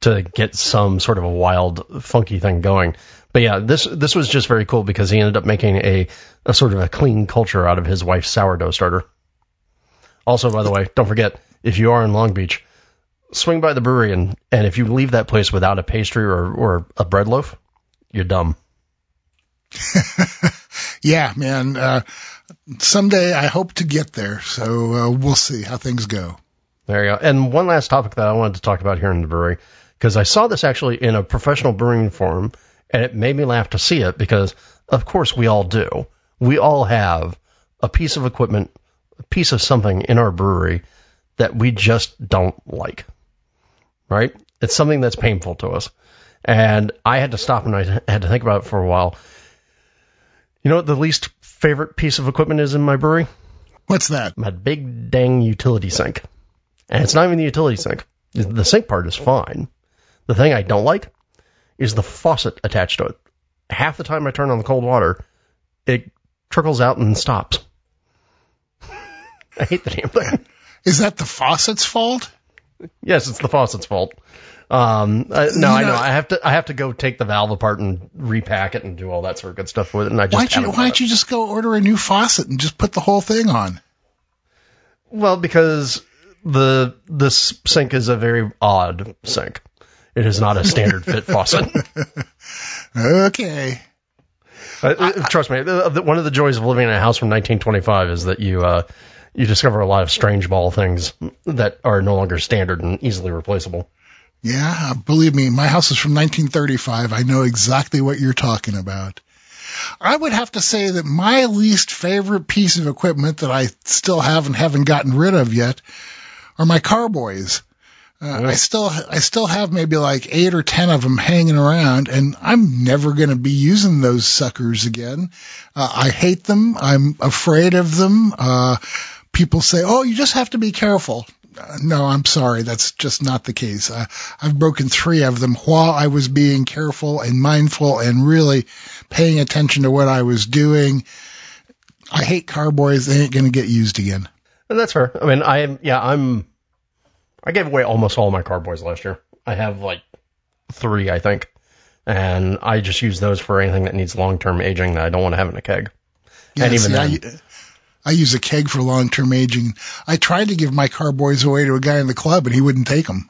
to get some sort of a wild, funky thing going. But yeah, this this was just very cool because he ended up making a, a sort of a clean culture out of his wife's sourdough starter. Also, by the way, don't forget if you are in Long Beach, swing by the brewery and and if you leave that place without a pastry or or a bread loaf, you're dumb. yeah, man. Uh, someday I hope to get there, so uh, we'll see how things go. There you go. And one last topic that I wanted to talk about here in the brewery because I saw this actually in a professional brewing forum and it made me laugh to see it because, of course, we all do. We all have a piece of equipment, a piece of something in our brewery that we just don't like. Right? It's something that's painful to us. And I had to stop and I had to think about it for a while. You know what the least favorite piece of equipment is in my brewery? What's that? My big dang utility sink. And it's not even the utility sink. The sink part is fine. The thing I don't like is the faucet attached to it. Half the time I turn on the cold water, it trickles out and stops. I hate the damn thing. Is that the faucet's fault? Yes, it's the faucet's fault. Um, uh, no, I know. I have to. I have to go take the valve apart and repack it and do all that sort of good stuff with it. And I just why don't you, why don't you just go order a new faucet and just put the whole thing on? Well, because the this sink is a very odd sink. It is not a standard fit faucet. okay. Uh, uh, trust me, one of the joys of living in a house from 1925 is that you uh, you discover a lot of strange ball things that are no longer standard and easily replaceable. Yeah, believe me, my house is from 1935. I know exactly what you're talking about. I would have to say that my least favorite piece of equipment that I still haven't haven't gotten rid of yet are my carboys. Uh, I still, I still have maybe like eight or ten of them hanging around, and I'm never going to be using those suckers again. Uh, I hate them. I'm afraid of them. Uh, people say, "Oh, you just have to be careful." Uh, no, I'm sorry. That's just not the case. Uh, I've broken three of them while I was being careful and mindful and really paying attention to what I was doing. I hate carboys. They ain't going to get used again. And that's fair. I mean, I am, yeah, I'm I gave away almost all my carboys last year. I have like three, I think, and I just use those for anything that needs long term aging that I don't want to have in a keg. Yeah, and even see, then, I, use a keg for long term aging. I tried to give my carboys away to a guy in the club, and he wouldn't take them.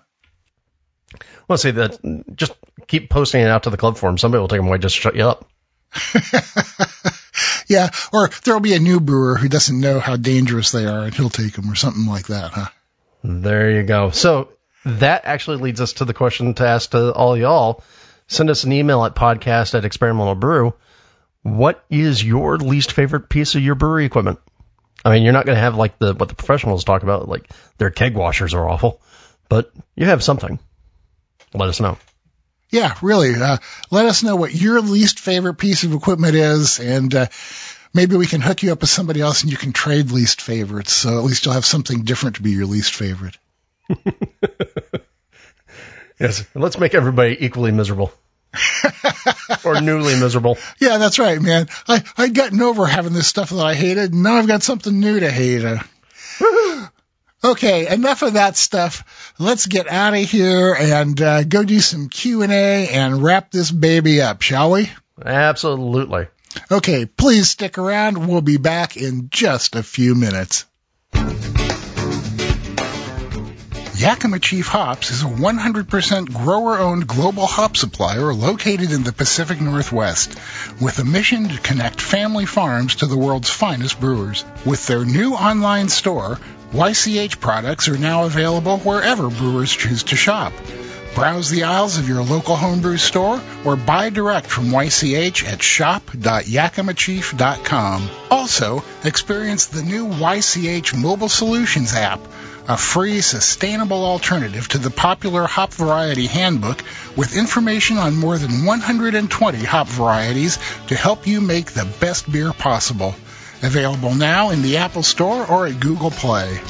Well, see that just keep posting it out to the club forum. Somebody will take them away just shut you up. yeah, or there'll be a new brewer who doesn't know how dangerous they are, and he'll take them, or something like that, huh? There you go. So that actually leads us to the question to ask to all y'all. Send us an email at podcast at experimental brew. What is your least favorite piece of your brewery equipment? I mean, you're not going to have like the what the professionals talk about, like their keg washers are awful, but you have something. Let us know. Yeah, really. Uh, let us know what your least favorite piece of equipment is, and uh, maybe we can hook you up with somebody else, and you can trade least favorites. So at least you'll have something different to be your least favorite. yes, let's make everybody equally miserable. or newly miserable. Yeah, that's right, man. I I'd gotten over having this stuff that I hated, and now I've got something new to hate. okay, enough of that stuff. Let's get out of here and uh, go do some Q and A and wrap this baby up, shall we? Absolutely. Okay, please stick around. We'll be back in just a few minutes. Yakima Chief Hops is a 100% grower-owned global hop supplier located in the Pacific Northwest with a mission to connect family farms to the world's finest brewers. With their new online store, YCH products are now available wherever brewers choose to shop. Browse the aisles of your local homebrew store or buy direct from YCH at shop.yakimachief.com. Also, experience the new YCH Mobile Solutions app a free, sustainable alternative to the popular hop variety handbook with information on more than 120 hop varieties to help you make the best beer possible. Available now in the Apple Store or at Google Play.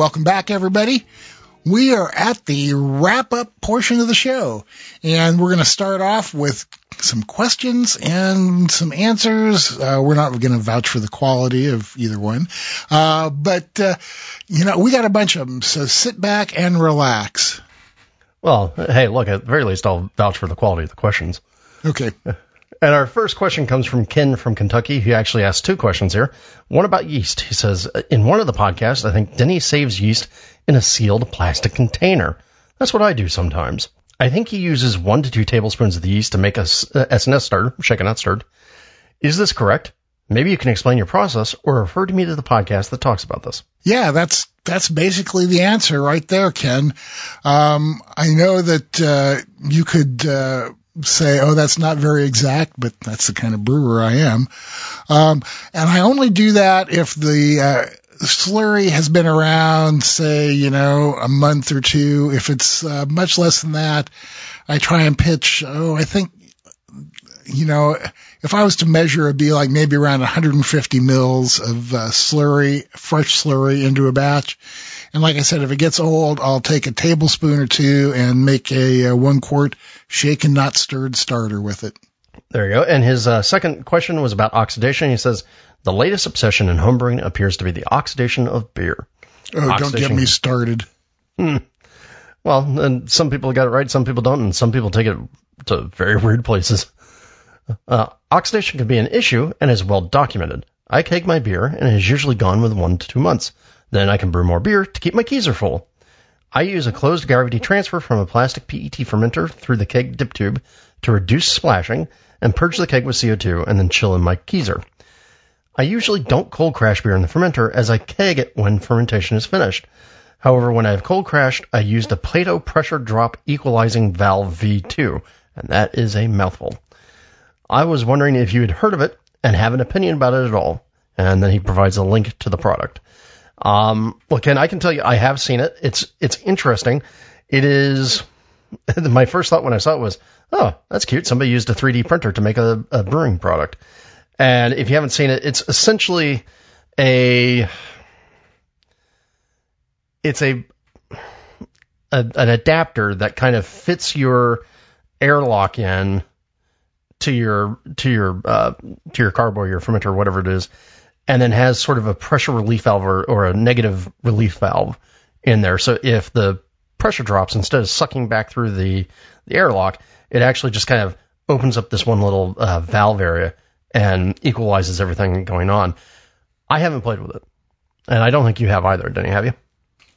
Welcome back, everybody. We are at the wrap up portion of the show, and we're going to start off with some questions and some answers. Uh, we're not going to vouch for the quality of either one, uh, but uh, you know we got a bunch of them. So sit back and relax. Well, hey, look at the very least, I'll vouch for the quality of the questions. Okay. And our first question comes from Ken from Kentucky, who actually asked two questions here. One about yeast. He says, in one of the podcasts, I think Denny saves yeast in a sealed plastic container. That's what I do sometimes. I think he uses one to two tablespoons of the yeast to make a SNS starter, shaken not stirred. Is this correct? Maybe you can explain your process or refer to me to the podcast that talks about this. Yeah, that's that's basically the answer right there, Ken. Um, I know that uh, you could uh, say, oh, that's not very exact, but that's the kind of brewer I am. Um, and I only do that if the uh, slurry has been around, say, you know, a month or two. If it's uh, much less than that, I try and pitch, oh, I think, you know, if I was to measure, it'd be like maybe around 150 mils of uh, slurry, fresh slurry into a batch. And like I said, if it gets old, I'll take a tablespoon or two and make a, a one quart shaken not stirred starter with it. There you go. And his uh, second question was about oxidation. He says the latest obsession in homebrewing appears to be the oxidation of beer. Oh, oxidation. don't get me started. Hmm. Well, and some people got it right, some people don't, and some people take it to very weird places. Uh, oxidation can be an issue and is well documented. I keg my beer and it is usually gone within one to two months. Then I can brew more beer to keep my keezer full. I use a closed gravity transfer from a plastic PET fermenter through the keg dip tube to reduce splashing and purge the keg with CO2 and then chill in my keezer. I usually don't cold crash beer in the fermenter as I keg it when fermentation is finished. However, when I have cold crashed, I used a Plaato pressure drop equalizing valve V2, and that is a mouthful. I was wondering if you had heard of it and have an opinion about it at all. And then he provides a link to the product. Um, well, Ken, I can tell you, I have seen it. It's it's interesting. It is. My first thought when I saw it was, oh, that's cute. Somebody used a 3D printer to make a, a brewing product. And if you haven't seen it, it's essentially a it's a, a an adapter that kind of fits your airlock in to your to your uh, to your carboy, your fermenter, whatever it is, and then has sort of a pressure relief valve or, or a negative relief valve in there. So if the pressure drops, instead of sucking back through the, the airlock, it actually just kind of opens up this one little uh, valve area and equalizes everything going on. I haven't played with it, and I don't think you have either, Denny. Have you?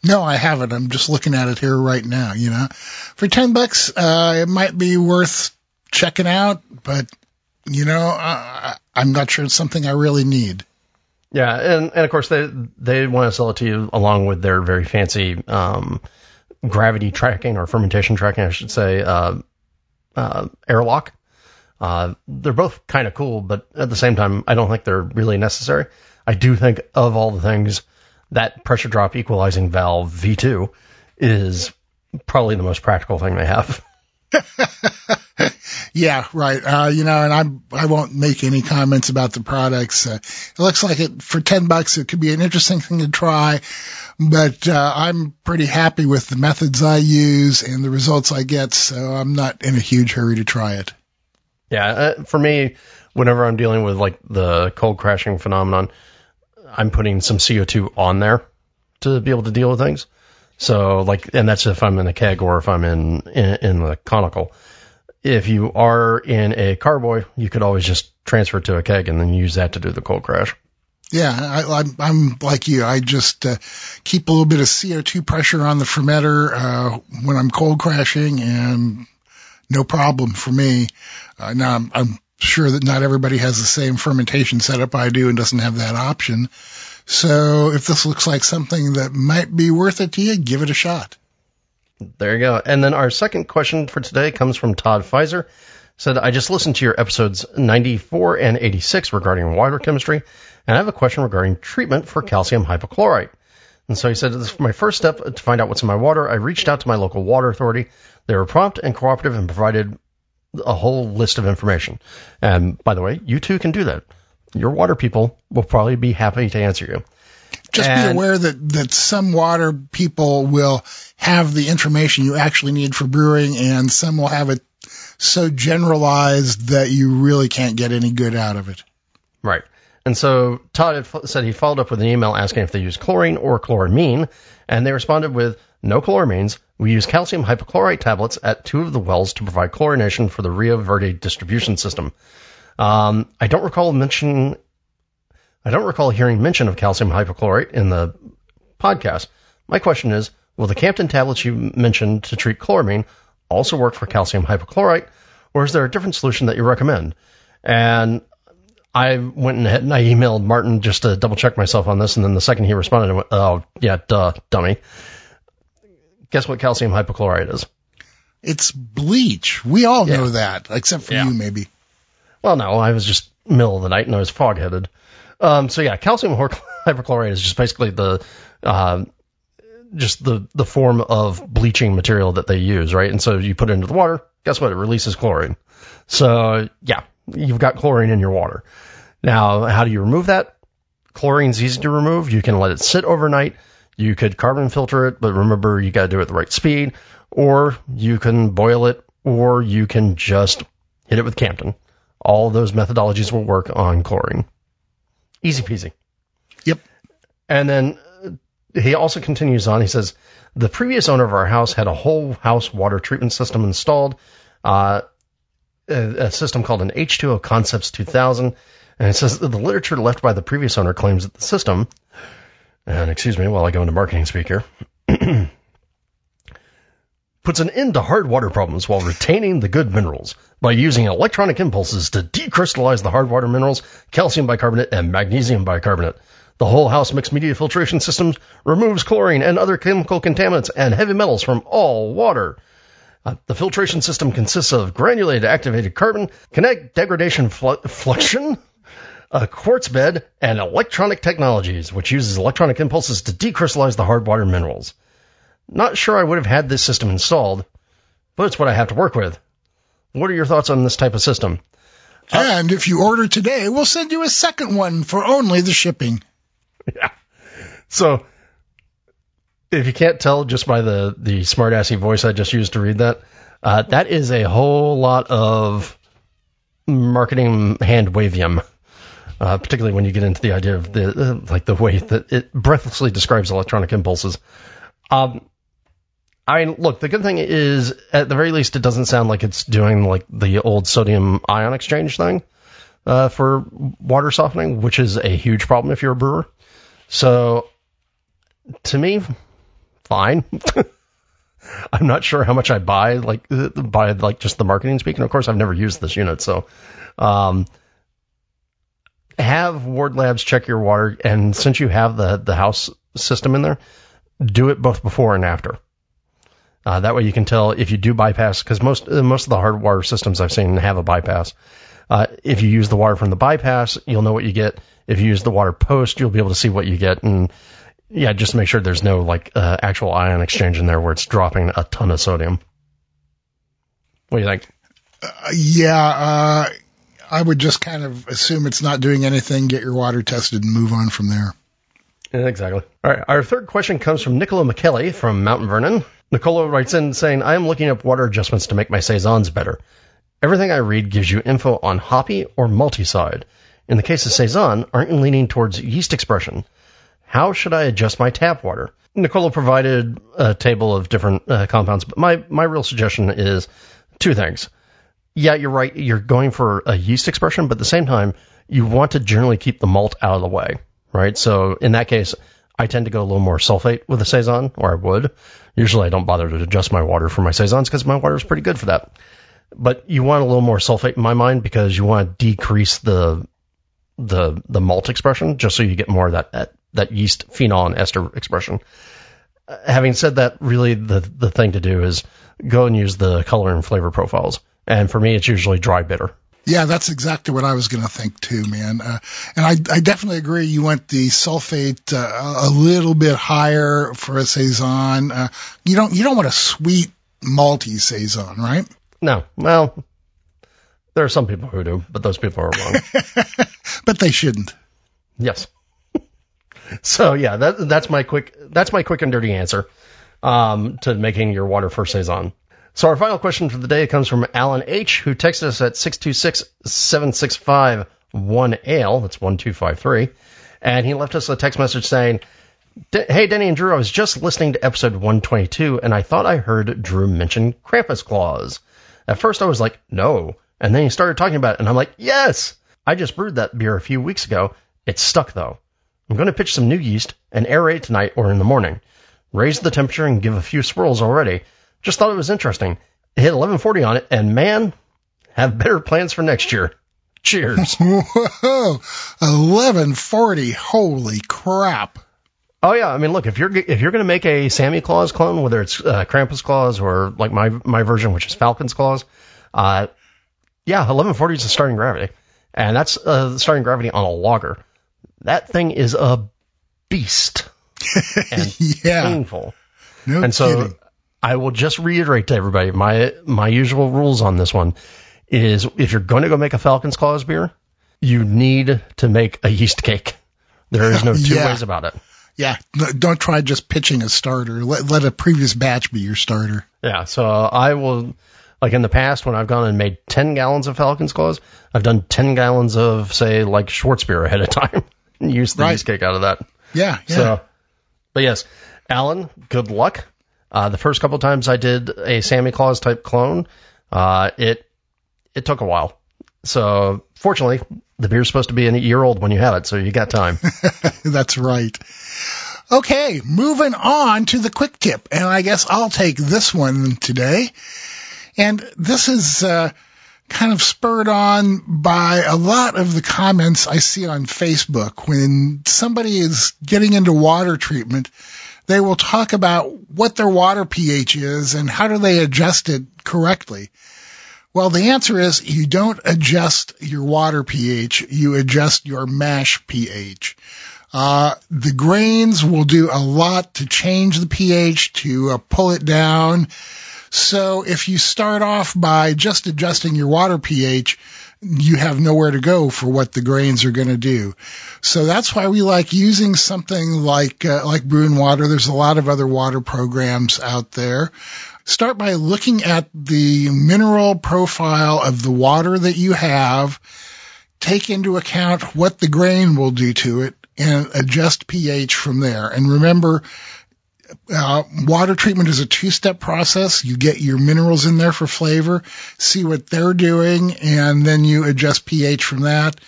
No, I haven't. I'm just looking at it here right now. You know, for ten bucks, uh, it might be worth checking out, but you know, uh, I'm not sure it's something I really need. Yeah, and and of course they they want to sell it to you along with their very fancy um, gravity tracking or fermentation tracking, I should say, uh, uh, airlock. Uh, they're both kind of cool, but at the same time, I don't think they're really necessary. I do think of all the things that pressure drop equalizing valve V2 is probably the most practical thing they have. yeah, right. Uh, you know, and I'm, I won't make any comments about the products. Uh, it looks like it for 10 bucks, it could be an interesting thing to try, but, uh, I'm pretty happy with the methods I use and the results I get. So I'm not in a huge hurry to try it. Yeah. Uh, for me, whenever I'm dealing with like the cold crashing phenomenon, I'm putting some CO2 on there to be able to deal with things. So like, and that's if I'm in a keg or if I'm in, in, in the conical. If you are in a carboy, you could always just transfer to a keg and then use that to do the cold crash. Yeah, I, I'm, I'm like you. I just uh, keep a little bit of CO2 pressure on the fermenter uh, when I'm cold crashing, and no problem for me. Uh, now I'm, I'm sure that not everybody has the same fermentation setup I do and doesn't have that option. So if this looks like something that might be worth it to you, give it a shot. There you go. And then our second question for today comes from Todd Pfizer. Said, I just listened to your episodes 94 and 86 regarding water chemistry, and I have a question regarding treatment for calcium hypochlorite. And so he said, this is my first step to find out what's in my water. I reached out to my local water authority. They were prompt and cooperative and provided a whole list of information. And by the way, you too can do that. Your water people will probably be happy to answer you. Just and, be aware that, that some water people will have the information you actually need for brewing and some will have it so generalized that you really can't get any good out of it. Right. And so Todd said he followed up with an email asking if they use chlorine or chloramine, and they responded with no chloramines. We use calcium hypochlorite tablets at two of the wells to provide chlorination for the Rio Verde distribution system. Um, I don't recall mention, I don't recall hearing mention of calcium hypochlorite in the podcast. My question is, will the Campden tablets you mentioned to treat chloramine also work for calcium hypochlorite, or is there a different solution that you recommend? And I went ahead and I emailed Martin just to double check myself on this, and then the second he responded, I went, "Oh yeah, duh, dummy." Guess what calcium hypochlorite is? It's bleach. We all yeah. know that, except for yeah. you, maybe. Well, no, I was just middle of the night and I was fog headed. Um, so yeah, calcium hypochlorite is just basically the uh, just the the form of bleaching material that they use, right? And so you put it into the water. Guess what? It releases chlorine. So yeah, you've got chlorine in your water. Now, how do you remove that? Chlorine's easy to remove. You can let it sit overnight. You could carbon filter it, but remember you got to do it at the right speed. Or you can boil it, or you can just hit it with Campden. All those methodologies will work on chlorine. Easy peasy. Yep. And then he also continues on. He says, the previous owner of our house had a whole house water treatment system installed, uh, a, a, system called an H2O Concepts 2000. And it says the literature left by the previous owner claims that the system, and excuse me while I go into marketing speak here, puts an end to hard water problems while retaining the good minerals by using electronic impulses to decrystallize the hard water minerals, calcium bicarbonate, and magnesium bicarbonate. The whole house mixed media filtration system removes chlorine and other chemical contaminants and heavy metals from all water. Uh, the filtration system consists of granulated activated carbon, kinetic degradation fl- fluxion, a quartz bed, and electronic technologies, which uses electronic impulses to decrystallize the hard water minerals. Not sure I would have had this system installed, but it's what I have to work with. what are your thoughts on this type of system? And if you order today, we'll send you a second one for only the shipping. Yeah. So if you can't tell just by the the smartassy voice I just used to read that, uh, that is a whole lot of marketing hand wavium. Uh, particularly when you get into the idea of the uh, like the way that it breathlessly describes electronic impulses. Um, I mean, look, the good thing is, at the very least, it doesn't sound like it's doing like the old sodium ion exchange thing uh, for water softening, which is a huge problem if you're a brewer. So, to me, fine. I'm not sure how much I buy, like buy like just the marketing speaking. Of course, I've never used this unit, so um, have Ward Labs check your water, and since you have the the house system in there, do it both before and after. Uh, that way you can tell if you do bypass, because most uh, most of the hard water systems I've seen have a bypass. Uh, if you use the water from the bypass, you'll know what you get. If you use the water post, you'll be able to see what you get. And yeah, just make sure there's no like uh, actual ion exchange in there where it's dropping a ton of sodium. What do you think? Uh, yeah, uh, I would just kind of assume it's not doing anything. Get your water tested and move on from there. Exactly. All right. Our third question comes from Nicola McKelly from Mountain Vernon. Nicola writes in saying, I am looking up water adjustments to make my Saisons better. Everything I read gives you info on hoppy or multi-side. In the case of Saison, aren't you leaning towards yeast expression? How should I adjust my tap water? Nicola provided a table of different uh, compounds, but my, my real suggestion is two things. Yeah, you're right. You're going for a yeast expression, but at the same time, you want to generally keep the malt out of the way, right? So in that case, I tend to go a little more sulfate with a saison, or I would. Usually, I don't bother to adjust my water for my saisons because my water is pretty good for that. But you want a little more sulfate in my mind because you want to decrease the the the malt expression just so you get more of that that, that yeast phenol and ester expression. Having said that, really the the thing to do is go and use the color and flavor profiles. And for me, it's usually dry bitter. Yeah, that's exactly what I was going to think too, man. Uh, and I, I definitely agree. You want the sulfate uh, a little bit higher for a saison. Uh, you don't you don't want a sweet malty saison, right? No. Well, there are some people who do, but those people are wrong. but they shouldn't. Yes. so yeah, that that's my quick that's my quick and dirty answer um, to making your water for saison. So our final question for the day comes from Alan H, who texted us at 626-765-1ALE. That's 1253. And he left us a text message saying, Hey, Denny and Drew, I was just listening to episode 122 and I thought I heard Drew mention Krampus Claus. At first I was like, no. And then he started talking about it and I'm like, yes! I just brewed that beer a few weeks ago. It's stuck though. I'm going to pitch some new yeast and aerate tonight or in the morning. Raise the temperature and give a few swirls already. Just thought it was interesting. Hit 1140 on it, and man, have better plans for next year. Cheers. Whoa, 1140. Holy crap. Oh yeah, I mean, look if you're if you're going to make a Samichlaus clone, whether it's uh, Krampus Claus or like my my version, which is Falcon's Claus, uh, yeah, 1140 is the starting gravity, and that's uh, the starting gravity on a lager. That thing is a beast and yeah. painful. No and so kidding. I will just reiterate to everybody my my usual rules on this one is if you're going to go make a Falcon's Claws beer, you need to make a yeast cake. There is no two Yeah. ways about it. Yeah, don't try just pitching a starter. Let, let a previous batch be your starter. Yeah, so I will like in the past when I've gone and made 10 gallons of Falcon's Claws, I've done 10 gallons of say like Schwarzbier ahead of time and used the Right. yeast cake out of that. Yeah, yeah. So, but yes, Alan, good luck. Uh, the first couple times I did a Samichlaus type clone, uh, it it took a while. So fortunately, the beer's supposed to be a year old when you have it, so you got time. That's right. Okay, moving on to the quick tip, and I guess I'll take this one today. And this is uh, kind of spurred on by a lot of the comments I see on Facebook when somebody is getting into water treatment. They will talk about what their water pH is and how do they adjust it correctly. Well, the answer is you don't adjust your water pH, you adjust your mash pH. Uh, the grains will do a lot to change the pH, to uh, pull it down. So if you start off by just adjusting your water pH, you have nowhere to go for what the grains are going to do. So that's why we like using something like uh, like Bru'n Water. There's a lot of other water programs out there. Start by looking at the mineral profile of the water that you have. Take into account what the grain will do to it and adjust pH from there. And remember, uh, water treatment is a two-step process. You get your minerals in there for flavor, see what they're doing, and then you adjust pH from that.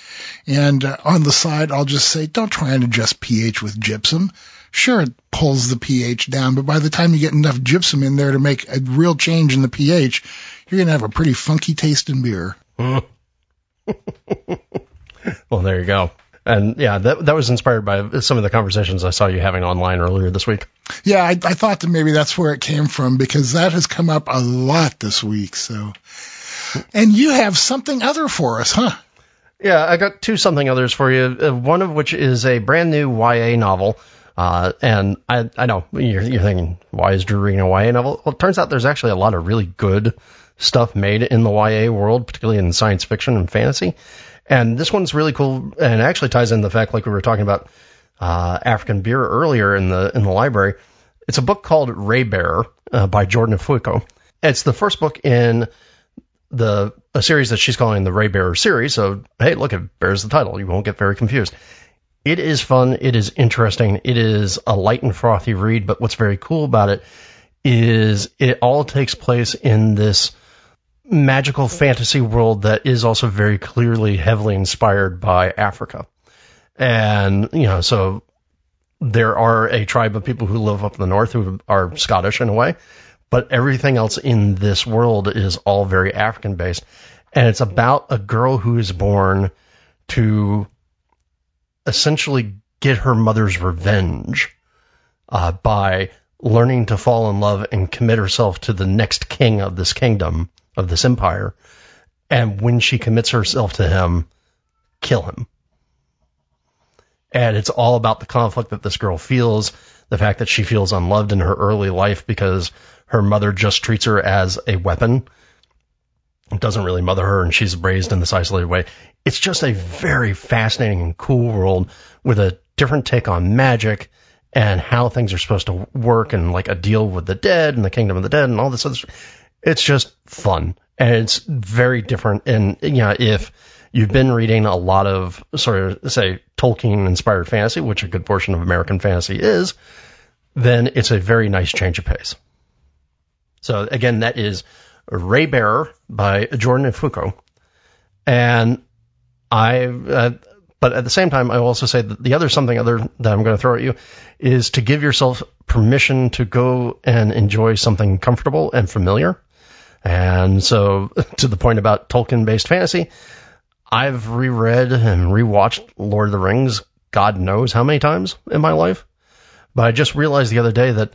And uh, on the side, I'll just say, don't try and adjust pH with gypsum. Sure, it pulls the pH down, but by the time you get enough gypsum in there to make a real change in the pH, you're going to have a pretty funky taste in beer. well, there you go. And yeah, that that was inspired by some of the conversations I saw you having online earlier this week. Yeah, I, I thought that maybe that's where it came from because that has come up a lot this week. So, and you have something other for us, huh? Yeah, I got two something others for you. Uh, one of which is a brand new YA novel. Uh, and I, I know you're, you're thinking, why is Drew reading a YA novel? Well, it turns out there's actually a lot of really good stuff made in the YA world, particularly in science fiction and fantasy. And this one's really cool and actually ties in the fact like we were talking about uh, African beer earlier in the in the library. It's a book called Raybearer uh, by Jordan Ifueko. It's the first book in the a series that she's calling the Ray Raybearer series. So hey, look, it bears the title. You won't get very confused. It is fun. It is interesting. It is a light and frothy read. But what's very cool about it is it all takes place in this magical fantasy world that is also very clearly heavily inspired by Africa. And, you know, so there are a tribe of people who live up in the north who are Scottish in a way, but everything else in this world is all very African based. And it's about a girl who is born to essentially get her mother's revenge uh, by learning to fall in love and commit herself to the next king of this kingdom of this empire. And when she commits herself to him, kill him. And it's all about the conflict that this girl feels, the fact that she feels unloved in her early life because her mother just treats her as a weapon. Doesn't really mother her and she's raised in this isolated way. It's just a very fascinating and cool world with a different take on magic and how things are supposed to work and like a deal with the dead and the kingdom of the dead and all this other it's just fun and it's very different. And you know, if you've been reading a lot of sort of say Tolkien inspired fantasy, which a good portion of American fantasy is, then it's a very nice change of pace. So again, that is Raybearer by Jordan Ifueko. And I, uh, but at the same time, I will also say that the other something other that I'm going to throw at you is to give yourself permission to go and enjoy something comfortable and familiar. And so, to the point about Tolkien based fantasy, I've reread and rewatched Lord of the Rings God knows how many times in my life. But I just realized the other day that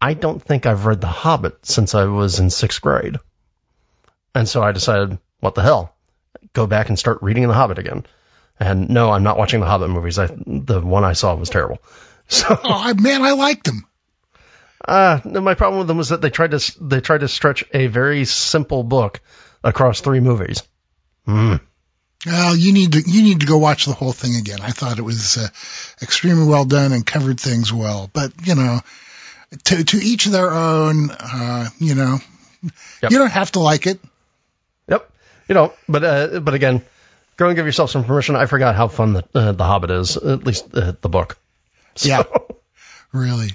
I don't think I've read The Hobbit since I was in sixth grade. And so I decided, what the hell? Go back and start reading The Hobbit again. And no, I'm not watching the Hobbit movies. I, the one I saw was terrible. So, oh man, I liked them. Uh, no, my problem with them was that they tried to they tried to stretch a very simple book across three movies. Mm. Well, you need to you need to go watch the whole thing again. I thought it was uh, extremely well done and covered things well. But you know, to to each their own. Uh, you know, yep. you don't have to like it. Yep, you know. But uh, but again, go and give yourself some permission. I forgot how fun the uh, the Hobbit is. At least uh, the book. So. Yeah. Really.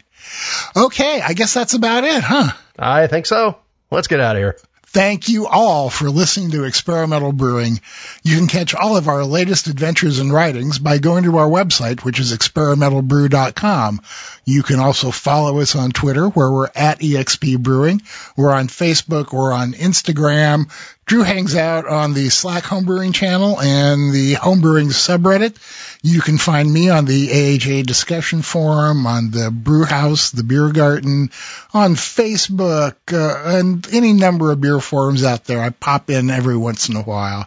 Okay, I guess that's about it, huh? I think so. Let's get out of here. Thank you all for listening to Experimental Brewing. You can catch all of our latest adventures and writings by going to our website, which is experimentalbrew.com. You can also follow us on Twitter, where we're at EXP Brewing. We're on Facebook, we're on Instagram. Drew hangs out on the Slack Homebrewing channel and the Homebrewing subreddit. You can find me on the AHA discussion forum, on the brew house, the beer garden, on Facebook, uh, and any number of beer forums out there. I pop in every once in a while.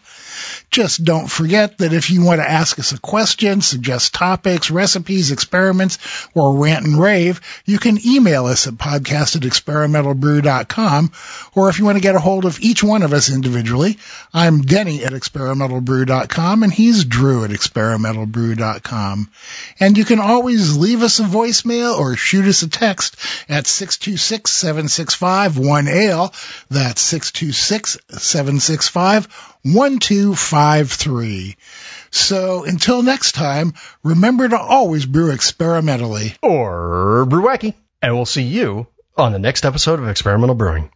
Just don't forget that if you want to ask us a question, suggest topics, recipes, experiments, or rant and rave, you can email us at podcast at experimentalbrew.com. Or if you want to get a hold of each one of us individually, I'm Denny at experimentalbrew.com and he's Drew at experimentalbrew.com. And you can always leave us a voicemail or shoot us a text at 626-765-1ALE. That's 626-765-1253. So until next time, remember to always brew experimentally. Or brew wacky. And we'll see you on the next episode of Experimental Brewing.